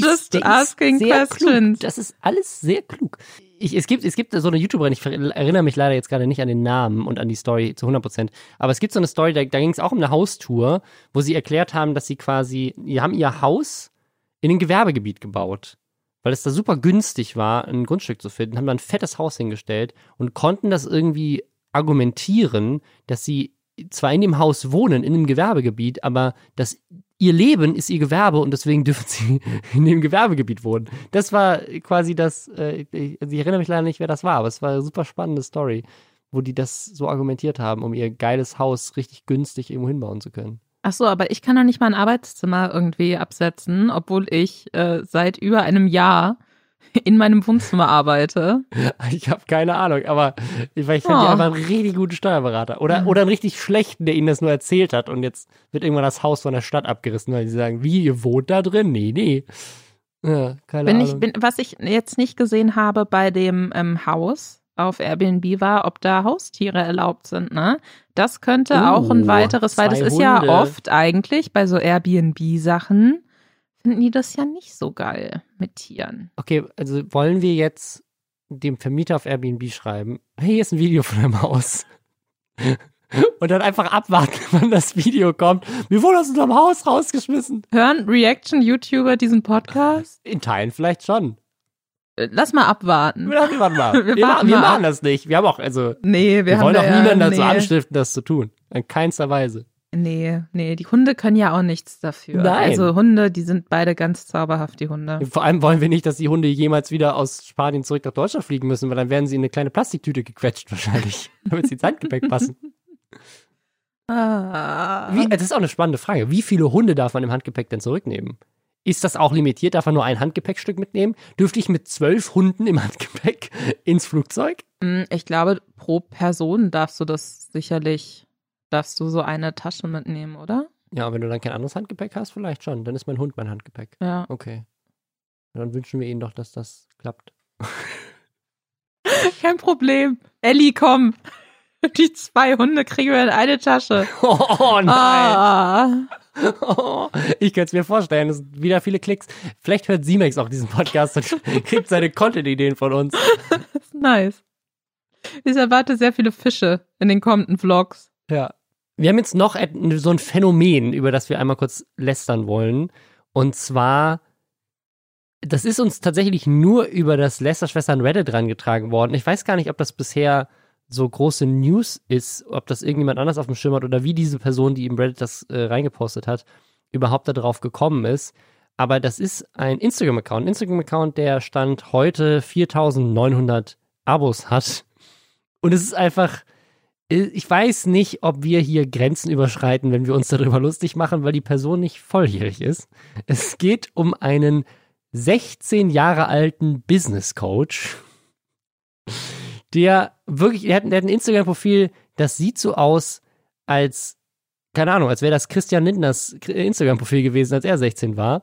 Just asking questions. Klug. Das ist alles sehr klug. Ich, es, gibt, es gibt so eine YouTuberin, ich erinnere mich leider jetzt gerade nicht an den Namen und an die Story zu 100 Prozent, aber es gibt so eine Story, da, da ging es auch um eine Haustour, wo sie erklärt haben, dass sie quasi, die haben ihr Haus in ein Gewerbegebiet gebaut, weil es da super günstig war, ein Grundstück zu finden, haben dann ein fettes Haus hingestellt und konnten das irgendwie argumentieren, dass sie zwar in dem Haus wohnen, in einem Gewerbegebiet, aber dass ihr Leben ist ihr Gewerbe und deswegen dürfen sie [laughs] in dem Gewerbegebiet wohnen. Das war quasi das, äh, ich, ich erinnere mich leider nicht, wer das war, aber es war eine super spannende Story, wo die das so argumentiert haben, um ihr geiles Haus richtig günstig irgendwo hinbauen zu können. Ach so, aber ich kann doch nicht mal ein Arbeitszimmer irgendwie absetzen, obwohl ich äh, seit über einem Jahr in meinem Wohnzimmer arbeite. [laughs] Ich habe keine Ahnung, aber vielleicht haben die Oh. einfach einen richtig guten Steuerberater oder, oder einen richtig schlechten, der ihnen das nur erzählt hat und jetzt wird irgendwann das Haus von der Stadt abgerissen, weil sie sagen, wie, ihr wohnt da drin? Nee, nee. Ja, keine Bin Ahnung. ich, bin, was ich jetzt nicht gesehen habe bei dem ähm, Haus auf Airbnb war, ob da Haustiere erlaubt sind, ne? Das könnte Oh, auch ein weiteres, weil das zwei ist ja Hunde. oft eigentlich bei so Airbnb-Sachen, finden die das ja nicht so geil mit Tieren. Okay, also wollen wir jetzt dem Vermieter auf Airbnb schreiben, hey, hier ist ein Video von einem Haus. [laughs] Und dann einfach abwarten, [laughs] wann das Video kommt. Wir wurden aus unserem Haus rausgeschmissen. Hören Reaction-YouTuber diesen Podcast? In Teilen vielleicht schon. Äh, Lass mal abwarten. Wir, wir mal. [laughs] Wir Wir, warten machen das nicht. Wir haben auch, also, Nee, wir, wollen auch niemanden dazu nee. anstiften, das zu tun. In keinster Weise. Nee, nee, die Hunde können ja auch nichts dafür. Nein. Also Hunde, die sind beide ganz zauberhaft, die Hunde. Vor allem wollen wir nicht, dass die Hunde jemals wieder aus Spanien zurück nach Deutschland fliegen müssen, weil dann werden sie in eine kleine Plastiktüte gequetscht wahrscheinlich, [laughs] damit sie ins Handgepäck passen. Ah. Wie, das ist auch eine spannende Frage. Wie viele Hunde darf man im Handgepäck denn zurücknehmen? Ist das auch limitiert? Darf man nur ein Handgepäckstück mitnehmen? Dürfte ich mit zwölf Hunden im Handgepäck [laughs] ins Flugzeug? Mm, Ich glaube, pro Person darfst du das sicherlich, darfst du so eine Tasche mitnehmen, oder? Ja, wenn du dann kein anderes Handgepäck hast, vielleicht schon. Dann ist mein Hund mein Handgepäck. Ja. Okay. Dann wünschen wir ihnen doch, dass das klappt. [laughs] Kein Problem. Ellie, komm. [laughs] Die zwei Hunde kriegen wir in eine Tasche. [laughs] Oh nein! Ah. Oh, ich könnte es mir vorstellen, es sind wieder viele Klicks. Vielleicht hört Simex auch diesen Podcast und kriegt seine Content-Ideen von uns. Das ist nice. Ich erwarte sehr viele Fische in den kommenden Vlogs. Ja. Wir haben jetzt noch so ein Phänomen, über das wir einmal kurz lästern wollen. Und zwar, das ist uns tatsächlich nur über das Lästerschwestern Reddit rangetragen worden. Ich weiß gar nicht, ob das bisher so große News ist, ob das irgendjemand anders auf dem Schirm hat oder wie diese Person, die im Reddit das äh, reingepostet hat, überhaupt darauf gekommen ist. Aber das ist ein Instagram-Account. Ein Instagram-Account, der Stand heute 4900 Abos hat. Und es ist einfach, ich weiß nicht, ob wir hier Grenzen überschreiten, wenn wir uns darüber lustig machen, weil die Person nicht volljährig ist. Es geht um einen 16 Jahre alten Business Coach, der wirklich, der hat, der hat ein Instagram-Profil, das sieht so aus, als, keine Ahnung, als wäre das Christian Lindners Instagram-Profil gewesen, als er 16 war.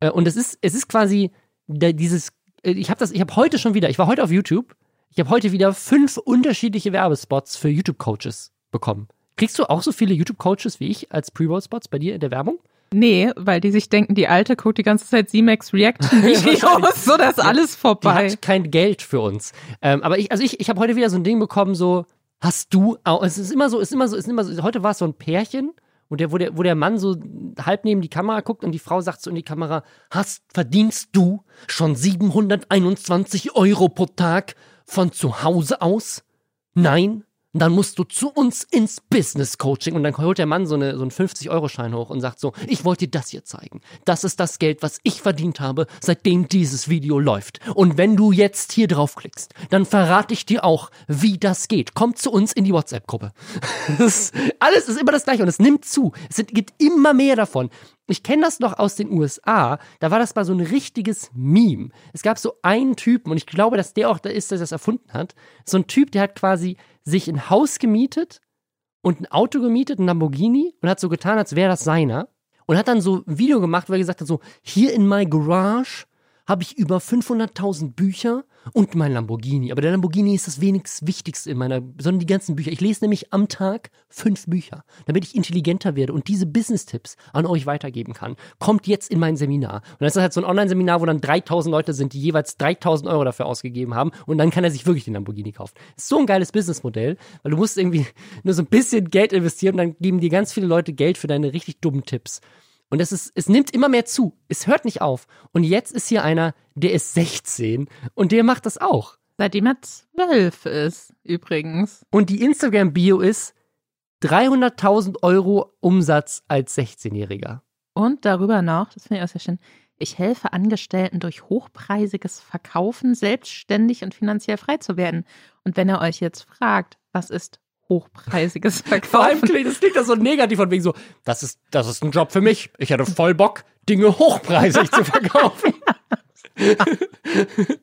Äh, und es ist, es ist quasi dieses, äh, ich habe das, ich habe heute schon wieder, ich war heute auf YouTube, ich habe heute wieder fünf unterschiedliche Werbespots für YouTube-Coaches bekommen. Kriegst du auch so viele YouTube-Coaches wie ich als Pre-Roll-Spots bei dir in der Werbung? Nee, weil die sich denken, die alte guckt die ganze Zeit C-Max Reaction-Videos, [laughs] so dass alles vorbei. Die hat kein Geld für uns. Ähm, aber ich, also ich, ich habe heute wieder so ein Ding bekommen, so, hast du, auch, es ist immer so, es ist immer so, es ist immer so, heute war es so ein Pärchen, und der, wo, der, wo der Mann so halb neben die Kamera guckt und die Frau sagt so in die Kamera, hast, verdienst du schon 721 Euro pro Tag von zu Hause aus? Nein? Dann musst du zu uns ins Business Coaching. Und dann holt der Mann so, eine, so einen 50-Euro-Schein hoch und sagt so, ich wollte dir das hier zeigen. Das ist das Geld, was ich verdient habe, seitdem dieses Video läuft. Und wenn du jetzt hier draufklickst, dann verrate ich dir auch, wie das geht. Komm zu uns in die WhatsApp-Gruppe. [laughs] Alles ist immer das Gleiche und es nimmt zu. Es gibt immer mehr davon. Ich kenne das noch aus den USA, da war das mal so ein richtiges Meme. Es gab so einen Typen, und ich glaube, dass der auch da ist, der das erfunden hat. So ein Typ, der hat quasi sich ein Haus gemietet und ein Auto gemietet, ein Lamborghini, und hat so getan, als wäre das seiner. Und hat dann so ein Video gemacht, wo er gesagt hat, so, hier in my garage habe ich über 500.000 Bücher und mein Lamborghini. Aber der Lamborghini ist das wenigst Wichtigste in meiner, sondern die ganzen Bücher. Ich lese nämlich am Tag fünf Bücher, damit ich intelligenter werde und diese Business-Tipps an euch weitergeben kann. Kommt jetzt in mein Seminar. Und das ist halt so ein Online-Seminar, wo dann 3000 Leute sind, die jeweils 3000 Euro dafür ausgegeben haben. Und dann kann er sich wirklich den Lamborghini kaufen. ist so ein geiles Businessmodell, weil du musst irgendwie [laughs] nur so ein bisschen Geld investieren und dann geben dir ganz viele Leute Geld für deine richtig dummen Tipps. Und es, ist, es nimmt immer mehr zu. Es hört nicht auf. Und jetzt ist hier einer, der ist 16 und der macht das auch. Seitdem er 12 ist, übrigens. Und die Instagram-Bio ist 300.000 Euro Umsatz als 16-Jähriger. Und darüber noch, das finde ich auch sehr schön, ich helfe Angestellten durch hochpreisiges Verkaufen selbstständig und finanziell frei zu werden. Und wenn ihr euch jetzt fragt, was ist hochpreisiges Verkaufen. [laughs] Vor allem klingt das klingt das so negativ von wegen so, das ist, das ist ein Job für mich. Ich hätte voll Bock, Dinge hochpreisig zu verkaufen. [laughs]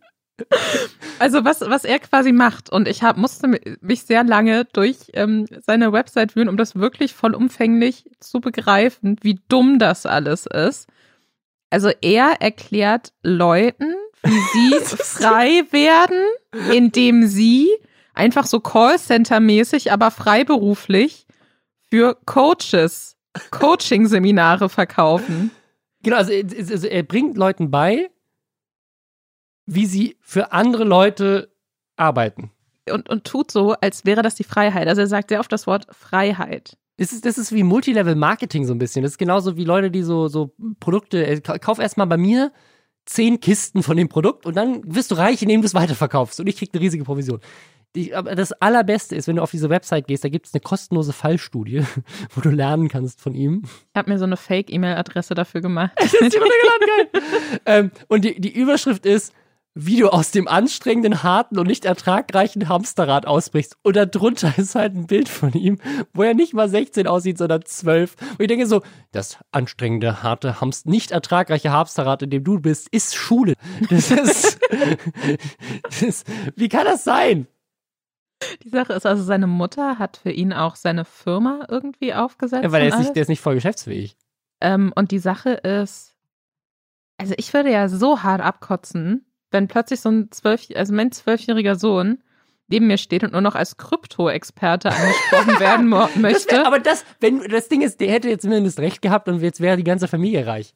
Also was, was er quasi macht, und ich hab, musste mich sehr lange durch ähm, seine Website führen, um das wirklich vollumfänglich zu begreifen, wie dumm das alles ist. Also er erklärt Leuten, wie sie [laughs] frei werden, indem sie einfach so Callcenter-mäßig, aber freiberuflich für Coaches, Coaching-Seminare verkaufen. Genau, also, also er bringt Leuten bei, wie sie für andere Leute arbeiten. Und, und tut so, als wäre das die Freiheit. Also er sagt sehr oft das Wort Freiheit. Das ist, das ist wie Multilevel-Marketing so ein bisschen. Das ist genauso wie Leute, die so, so Produkte, äh, kauf erstmal bei mir zehn Kisten von dem Produkt und dann wirst du reich, indem du es weiterverkaufst und ich krieg eine riesige Provision die, aber das Allerbeste ist, wenn du auf diese Website gehst, da gibt es eine kostenlose Fallstudie, [laughs] wo du lernen kannst von ihm. Ich habe mir so eine Fake-E-Mail-Adresse dafür gemacht. [laughs] das ist geil. ähm, und die, die Überschrift ist, wie du aus dem anstrengenden, harten und nicht ertragreichen Hamsterrad ausbrichst. Und darunter [laughs] ist halt ein Bild von ihm, wo er nicht mal 16 aussieht, sondern 12. Und ich denke so, das anstrengende, harte, Hamst nicht ertragreiche Hamsterrad, in dem du bist, ist Schule. Das ist, das ist wie kann das sein? Die Sache ist also, seine Mutter hat für ihn auch seine Firma irgendwie aufgesetzt. Ja, weil er ist, nicht, der ist nicht voll geschäftsfähig. Ähm, und die Sache ist, also ich würde ja so hart abkotzen, wenn plötzlich so ein zwölf, also mein zwölfjähriger Sohn neben mir steht und nur noch als Krypto-Experte angesprochen [laughs] werden möchte. Das wär, aber das, wenn das Ding ist, der hätte jetzt zumindest recht gehabt und jetzt wäre die ganze Familie reich.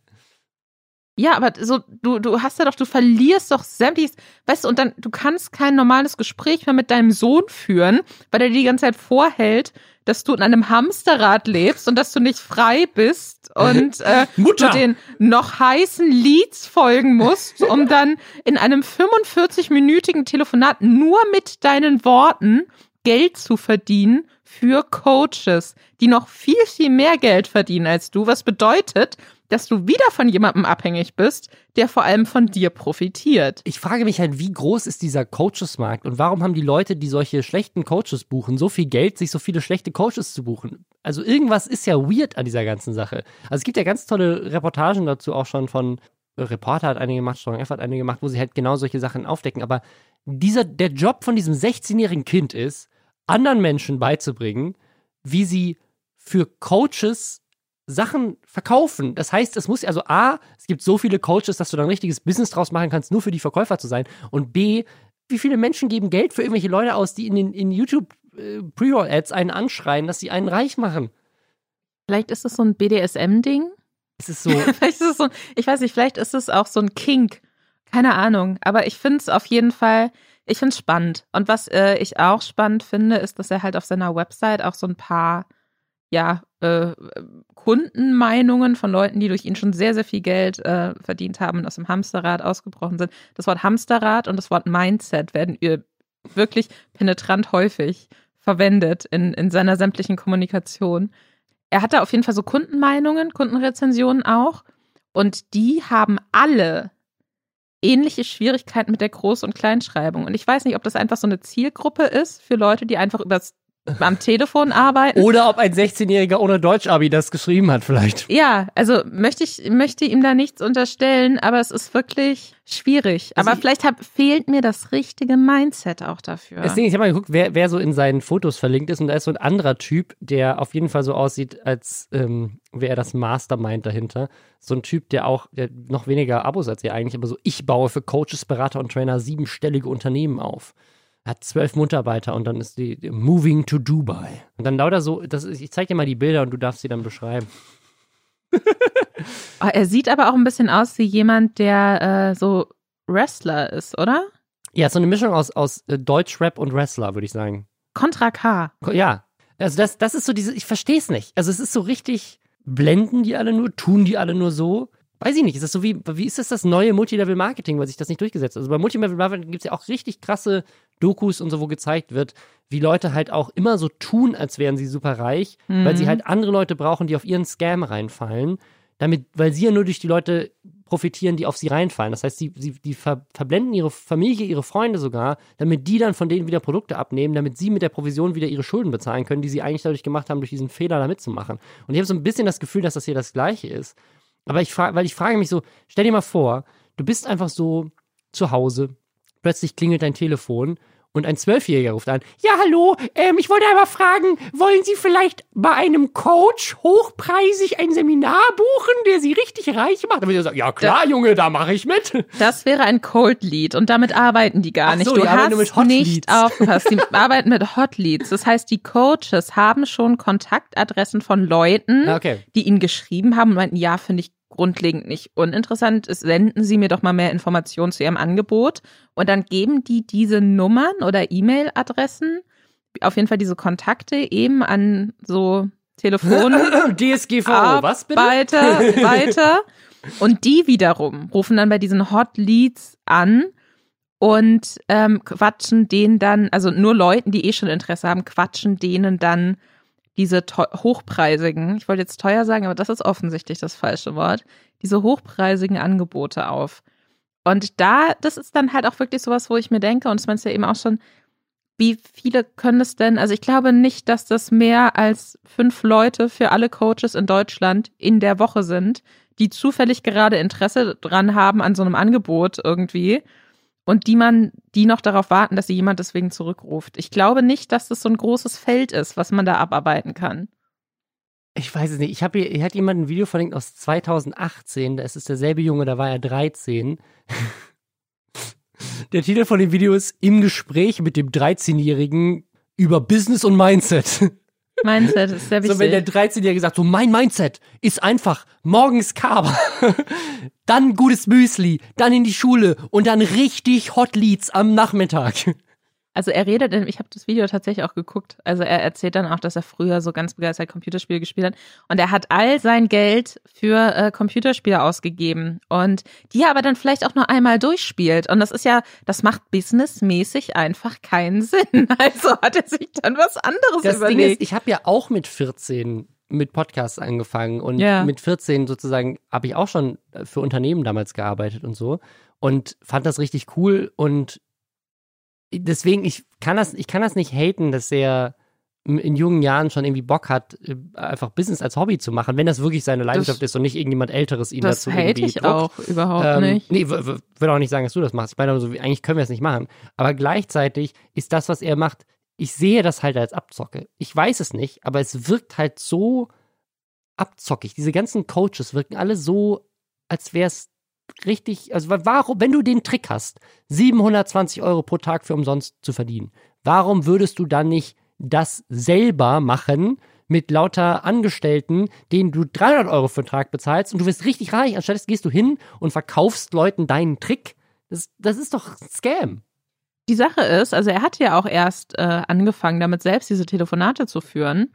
Ja, aber so, du, du hast ja doch, du verlierst doch sämtliches, weißt du, und dann, du kannst kein normales Gespräch mehr mit deinem Sohn führen, weil er dir die ganze Zeit vorhält, dass du in einem Hamsterrad lebst und dass du nicht frei bist und [laughs] äh, Mutter. du den noch heißen Leads folgen musst, um [laughs] dann in einem 45-minütigen Telefonat nur mit deinen Worten Geld zu verdienen für Coaches, die noch viel, viel mehr Geld verdienen als du, was bedeutet, dass du wieder von jemandem abhängig bist, der vor allem von dir profitiert. Ich frage mich halt, wie groß ist dieser Coaches-Markt und warum haben die Leute, die solche schlechten Coaches buchen, so viel Geld, sich so viele schlechte Coaches zu buchen? Also irgendwas ist ja weird an dieser ganzen Sache. Also es gibt ja ganz tolle Reportagen dazu auch schon von Reporter hat eine gemacht, Strong F hat eine gemacht, wo sie halt genau solche Sachen aufdecken. Aber dieser, der Job von diesem 16-jährigen Kind ist, anderen Menschen beizubringen, wie sie für Coaches Sachen verkaufen. Das heißt, es muss also A, es gibt so viele Coaches, dass du da ein richtiges Business draus machen kannst, nur für die Verkäufer zu sein. Und B, wie viele Menschen geben Geld für irgendwelche Leute aus, die in, den, in YouTube äh, Pre-Roll-Ads einen anschreien, dass sie einen reich machen. Vielleicht ist das so ein BDSM-Ding. Es ist so. [laughs] vielleicht ist es so, ich weiß nicht, vielleicht ist es auch so ein Kink. Keine Ahnung. Aber ich finde es auf jeden Fall, ich finde es spannend. Und was äh, ich auch spannend finde, ist, dass er halt auf seiner Website auch so ein paar, ja, äh, Kundenmeinungen von Leuten, die durch ihn schon sehr, sehr viel Geld äh, verdient haben und aus dem Hamsterrad ausgebrochen sind. Das Wort Hamsterrad und das Wort Mindset werden wirklich penetrant häufig verwendet in, in seiner sämtlichen Kommunikation. Er hatte auf jeden Fall so Kundenmeinungen, Kundenrezensionen auch. Und die haben alle ähnliche Schwierigkeiten mit der Groß- und Kleinschreibung. Und ich weiß nicht, ob das einfach so eine Zielgruppe ist für Leute, die einfach übers am Telefon arbeiten. Oder ob ein 16-Jähriger ohne Deutsch-Abi das geschrieben hat, vielleicht. Ja, also möchte ich möchte ihm da nichts unterstellen, aber es ist wirklich schwierig. Also aber vielleicht hab, fehlt mir das richtige Mindset auch dafür. Ding, ich habe mal geguckt, wer, wer so in seinen Fotos verlinkt ist und da ist so ein anderer Typ, der auf jeden Fall so aussieht, als ähm, wäre er das Mastermind dahinter. So ein Typ, der auch der noch weniger Abos als ihr eigentlich, aber so ich baue für Coaches, Berater und Trainer siebenstellige Unternehmen auf hat zwölf Mitarbeiter und dann ist die, die Moving to Dubai. Und dann lauter so, das ist, ich zeig dir mal die Bilder und du darfst sie dann beschreiben. oh, [laughs] er sieht aber auch ein bisschen aus wie jemand, der äh, so Wrestler ist, oder? Ja, so eine Mischung aus, aus äh, Deutschrap und Wrestler, würde ich sagen. Contra K. Ja. Also das, das ist so diese, ich verstehe es nicht. Also es ist so richtig, blenden die alle nur, tun die alle nur so weiß ich nicht, ist das so wie, wie ist das das neue Multilevel-Marketing, weil sich das nicht durchgesetzt hat? Also bei Multilevel-Marketing gibt es ja auch richtig krasse Dokus und so, wo gezeigt wird, wie Leute halt auch immer so tun, als wären sie super reich, mhm. weil sie mhm. halt andere Leute brauchen, die auf ihren Scam reinfallen, damit, weil sie ja nur durch die Leute profitieren, die auf sie reinfallen. Das heißt, sie, sie die ver, verblenden ihre Familie, ihre Freunde sogar, damit die dann von denen wieder Produkte abnehmen, damit sie mit der Provision wieder ihre Schulden bezahlen können, die sie eigentlich dadurch gemacht haben, durch diesen Fehler da mitzumachen. Und ich habe so ein bisschen das Gefühl, dass das hier das Gleiche ist. Aber ich frage, weil ich frage mich so, stell dir mal vor, du bist einfach so zu Hause, plötzlich klingelt dein Telefon und ein Zwölfjähriger ruft an. Ja, hallo, ähm, ich wollte einmal fragen, wollen Sie vielleicht bei einem Coach hochpreisig ein Seminar buchen, der Sie richtig reich macht? Dann würde ich sagen, ja klar, da, Junge, da mache ich mit. Das wäre ein Cold Lead und damit arbeiten die gar nicht. So, du hast nicht aufgepasst. Die [laughs] arbeiten mit Hot Leads. Das heißt, die Coaches haben schon Kontaktadressen von Leuten, ah, okay. die ihnen geschrieben haben und meinten, ja, finde ich grundlegend nicht uninteressant ist, senden Sie mir doch mal mehr Informationen zu Ihrem Angebot. Und dann geben die diese Nummern oder E-Mail-Adressen, auf jeden Fall diese Kontakte eben an so Telefon [laughs] DSGVO, was bitte? Weiter, weiter. Und die wiederum rufen dann bei diesen Hot Leads an und ähm, quatschen denen dann, also nur Leuten, die eh schon Interesse haben, quatschen denen dann diese hochpreisigen, ich wollte jetzt teuer sagen, aber das ist offensichtlich das falsche Wort, diese hochpreisigen Angebote auf. Und da, das ist dann halt auch wirklich sowas, wo ich mir denke, und das meinst du ja eben auch schon, wie viele können es denn? Also ich glaube nicht, dass das mehr als fünf Leute für alle Coaches in Deutschland in der Woche sind, die zufällig gerade Interesse dran haben an so einem Angebot irgendwie und die man, die noch darauf warten, dass sie jemand deswegen zurückruft. Ich glaube nicht, dass das so ein großes Feld ist, was man da abarbeiten kann. Ich weiß es nicht. Ich habe hier, hier hat jemand ein Video verlinkt aus 2018. Da ist es derselbe Junge, da war er 13. [laughs] Der Titel von dem Video ist Im Gespräch mit dem 13-Jährigen über Business und Mindset. Mindset ist sehr wichtig. So, wenn der 13-Jährige sagt, so mein Mindset ist einfach morgens Kaba, [laughs] dann gutes Müsli, dann in die Schule und dann richtig Hot Leads am Nachmittag. Also er redet, ich habe das Video tatsächlich auch geguckt. Also er erzählt dann auch, dass er früher so ganz begeistert Computerspiele gespielt hat. Und er hat all sein Geld für äh, Computerspiele ausgegeben. Und die aber dann vielleicht auch nur einmal durchspielt. Und das ist ja, das macht businessmäßig einfach keinen [laughs] Sinn. Also hat er sich dann was anderes Das überlegt. Ding ist, ich habe ja auch mit 14 mit Podcasts angefangen und Ja. mit 14 sozusagen habe ich auch schon für Unternehmen damals gearbeitet und so und fand das richtig cool und deswegen ich kann das ich kann das nicht haten, dass er in jungen Jahren schon irgendwie Bock hat, äh, einfach Business als Hobby zu machen, wenn das wirklich seine Leidenschaft ist und nicht irgendjemand Älteres ihn das dazu irgendwie ich druckt. auch überhaupt Ähm, nicht. Nee, w- w- will auch nicht sagen, dass du das machst. Ich meine, so, wie- eigentlich können wir es nicht machen. Aber gleichzeitig ist das, was er macht, ich sehe das halt als Abzocke. Ich weiß es nicht, aber es wirkt halt so abzockig. Diese ganzen Coaches wirken alle so, als wäre es richtig, also wa- warum, wenn du den Trick hast, 720 Euro pro Tag für umsonst zu verdienen, warum würdest du dann nicht das selber machen mit lauter Angestellten, denen du 300 Euro für den Tag bezahlst und du wirst richtig reich. Anstatt gehst du hin und verkaufst Leuten deinen Trick. Das, das ist doch ein Scam. Die Sache ist, also er hat ja auch erst äh, angefangen, damit selbst diese Telefonate zu führen.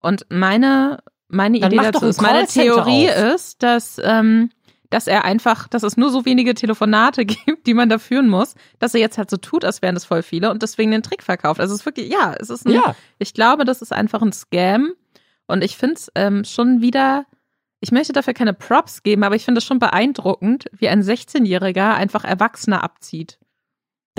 Und meine, meine Dann Idee dazu ist, meine Theorie auf. ist, dass, ähm, dass er einfach, dass es nur so wenige Telefonate [laughs] gibt, die man da führen muss, dass er jetzt halt so tut, als wären es voll viele und deswegen den Trick verkauft. Also es ist wirklich, ja, es ist ein, Ja. ich glaube, das ist einfach ein Scam. Und ich finde es ähm, schon wieder, ich möchte dafür keine Props geben, aber ich finde es schon beeindruckend, wie ein 16-Jähriger einfach Erwachsene abzieht.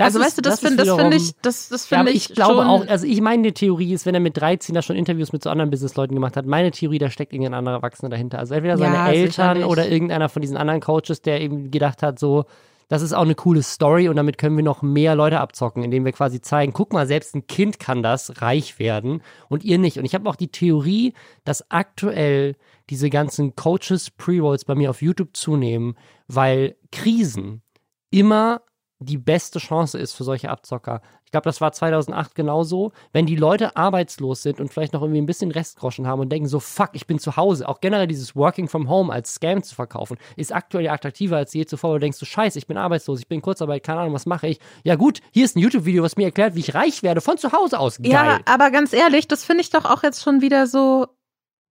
Also ist- weißt du, das, finde das finde ich, das, das Ja, finde aber ich, ich glaube auch, also ich meine Theorie ist, wenn er mit 13 da schon Interviews mit so anderen Businessleuten gemacht hat, meine Theorie, da steckt irgendein anderer Erwachsener dahinter. Also entweder seine Ja, Eltern oder irgendeiner von diesen anderen Coaches, der eben gedacht hat, so, das ist auch eine coole Story und damit können wir noch mehr Leute abzocken, indem wir quasi zeigen, guck mal, selbst ein Kind kann das reich werden und ihr nicht. Und ich habe auch die Theorie, dass aktuell diese ganzen Coaches Pre-Rolls bei mir auf YouTube zunehmen, weil Krisen immer die beste Chance ist für solche Abzocker. Ich glaube, das war 2008 genauso. Wenn die Leute arbeitslos sind und vielleicht noch irgendwie ein bisschen Restgroschen haben und denken so, fuck, ich bin zu Hause. Auch generell dieses Working from Home als Scam zu verkaufen, ist aktuell attraktiver als je zuvor. Du denkst so, scheiße, ich bin arbeitslos, ich bin in Kurzarbeit, keine Ahnung, was mache ich? Ja gut, hier ist ein YouTube-Video, was mir erklärt, wie ich reich werde von zu Hause aus. Geil. Ja, aber ganz ehrlich, das finde ich doch auch jetzt schon wieder so.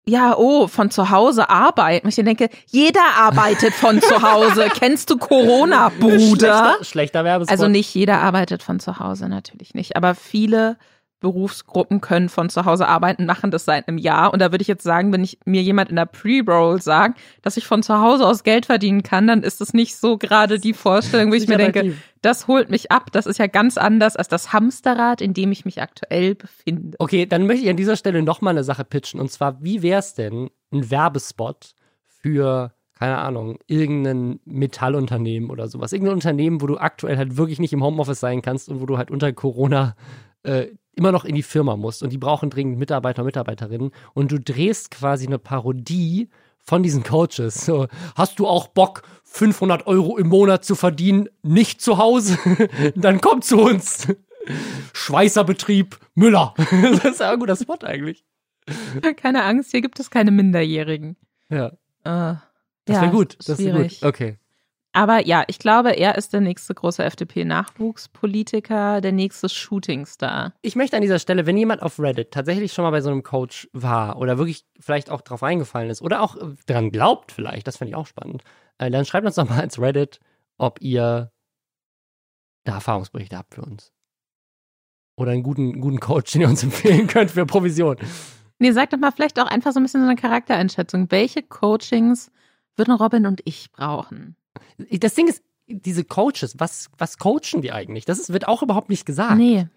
Ja, oh, von zu Hause arbeiten. Ich denke, jeder arbeitet von zu Hause. [laughs] Kennst du Corona, Bruder? Schlechter, schlechter Werbespot. Also nicht jeder arbeitet von zu Hause, natürlich nicht. Aber viele Berufsgruppen können von zu Hause arbeiten, machen das seit einem Jahr. Und da würde ich jetzt sagen, wenn ich mir jemand in der Pre-Roll sagt, dass ich von zu Hause aus Geld verdienen kann, dann ist das nicht so gerade die Vorstellung, wo ich mir denke, das holt mich ab. Das ist ja ganz anders als das Hamsterrad, in dem ich mich aktuell befinde. Okay, dann möchte ich an dieser Stelle nochmal eine Sache pitchen. Und zwar, wie wäre es denn, ein Werbespot für, keine Ahnung, irgendein Metallunternehmen oder sowas? Irgendein Unternehmen, wo du aktuell halt wirklich nicht im Homeoffice sein kannst und wo du halt unter Corona äh, immer noch in die Firma musst. Und die brauchen dringend Mitarbeiter und Mitarbeiterinnen. Und du drehst quasi eine Parodie von diesen Coaches. So, hast du auch Bock, 500 Euro im Monat zu verdienen, nicht zu Hause? [laughs] Dann komm zu uns. Schweißerbetrieb Müller. [laughs] das ist ja ein guter Spot eigentlich. Keine Angst, hier gibt es keine Minderjährigen. Ja, Äh, das ja, wäre gut. Das wäre gut. Okay. Aber ja, ich glaube, er ist der nächste große FDP-Nachwuchspolitiker, der nächste Shootingstar. Ich möchte an dieser Stelle, wenn jemand auf Reddit tatsächlich schon mal bei so einem Coach war oder wirklich vielleicht auch drauf reingefallen ist oder auch dran glaubt vielleicht, das fände ich auch spannend, äh, dann schreibt uns doch mal als Reddit, ob ihr da Erfahrungsberichte habt für uns. Oder einen guten, guten Coach, den ihr uns [laughs] empfehlen könnt für Provision. Nee, sag doch mal vielleicht auch einfach so ein bisschen so eine Charaktereinschätzung. Welche Coachings würden Robin und ich brauchen? Das Ding ist, diese Coaches, was, was coachen die eigentlich? Das ist, wird auch überhaupt nicht gesagt. Nee.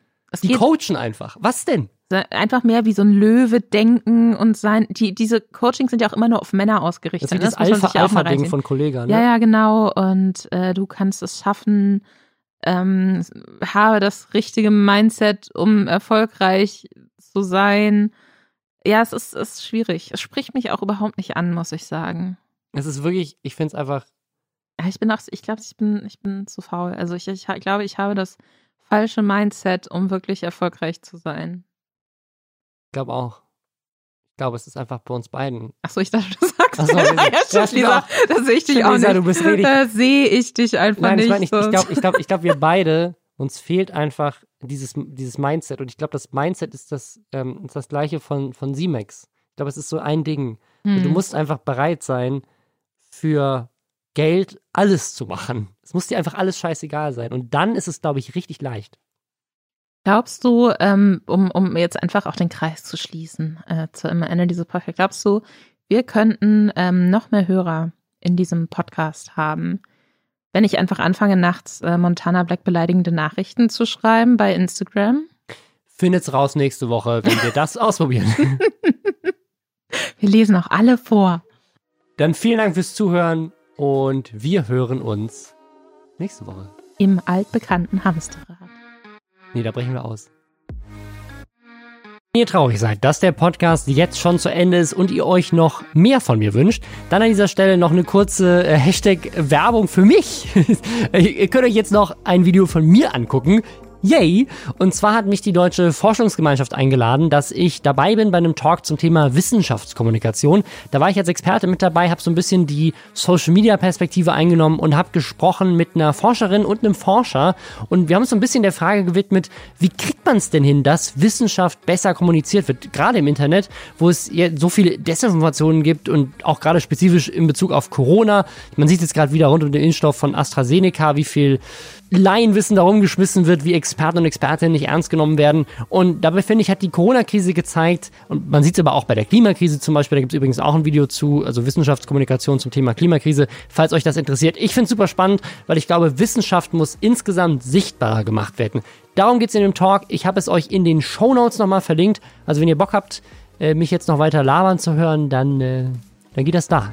Die coachen einfach. Was denn? einfach mehr wie so ein Löwe denken und sein. Die, diese Coachings sind ja auch immer nur auf Männer ausgerichtet. Das ist das auch mal Alpha-Alpha-Ding reinziehen. von Kollega, ne? Ja, ja, genau. Und äh, du kannst es schaffen, ähm, habe das richtige Mindset, um erfolgreich zu sein. Ja, es ist, es ist schwierig. Es spricht mich auch überhaupt nicht an, muss ich sagen. Es ist wirklich, ich finde es einfach, Ja, Ich bin auch, ich glaube, ich bin, ich bin zu faul. Also ich, ich ha- glaube, ich habe das falsche Mindset, um wirklich erfolgreich zu sein. ich glaube auch. Ich glaube, es ist einfach bei uns beiden. Achso, ich dachte, du sagst. Ach so, [laughs] ja, Ja, stimmt Lisa. Da sehe ich dich auch Lisa, nicht. Da sehe ich dich einfach Nein, nicht. ich meine, ich, ich glaube, ich glaube, ich glaub, wir beide, uns fehlt einfach dieses, dieses Mindset. Und ich glaube, das Mindset ist das, ähm, ist das gleiche von, von Simex. Ich glaube, es ist so ein Ding. Hm. Du musst einfach bereit sein, für Geld alles zu machen. Es muss dir einfach alles scheißegal sein. Und dann ist es, glaube ich, richtig leicht. Glaubst du, ähm, um, um jetzt einfach auch den Kreis zu schließen, äh, zu am Ende dieser Podcast, glaubst du, wir könnten ähm, noch mehr Hörer in diesem Podcast haben, wenn ich einfach anfange, nachts äh, Montana Black beleidigende Nachrichten zu schreiben bei Instagram? Findet's raus nächste Woche, wenn wir das [laughs] ausprobieren. wir lesen auch alle vor. Dann vielen Dank fürs Zuhören und wir hören uns nächste Woche. Im altbekannten Hamsterrad. Nee, da brechen wir aus. Wenn ihr traurig seid, dass der Podcast jetzt schon zu Ende ist und ihr euch noch mehr von mir wünscht, dann an dieser Stelle noch eine kurze äh, Hashtag Werbung für mich. [laughs] ihr könnt euch jetzt noch ein Video von mir angucken. Yay! Und zwar hat mich die Deutsche Forschungsgemeinschaft eingeladen, dass ich dabei bin bei einem Talk zum Thema Wissenschaftskommunikation. Da war ich als Experte mit dabei, habe so ein bisschen die Social-Media-Perspektive eingenommen und habe gesprochen mit einer Forscherin und einem Forscher. Und wir haben uns so ein bisschen der Frage gewidmet, wie kriegt man es denn hin, dass Wissenschaft besser kommuniziert wird, gerade im Internet, wo es so viele Desinformationen gibt und auch gerade spezifisch in Bezug auf Corona. Man sieht jetzt gerade wieder rund um den Impfstoff von AstraZeneca, wie viel Laienwissen darum geschmissen wird, wie Experten und Expertinnen nicht ernst genommen werden. Und dabei finde ich, hat die Corona-Krise gezeigt, und man sieht es aber auch bei der Klimakrise zum Beispiel, da gibt es übrigens auch ein Video zu, also Wissenschaftskommunikation zum Thema Klimakrise, falls euch das interessiert. Ich finde es super spannend, weil ich glaube, Wissenschaft muss insgesamt sichtbarer gemacht werden. Darum geht es in dem Talk. Ich habe es euch in den Show Notes nochmal verlinkt. Also wenn ihr Bock habt, äh, mich jetzt noch weiter labern zu hören, dann, äh, dann geht das da.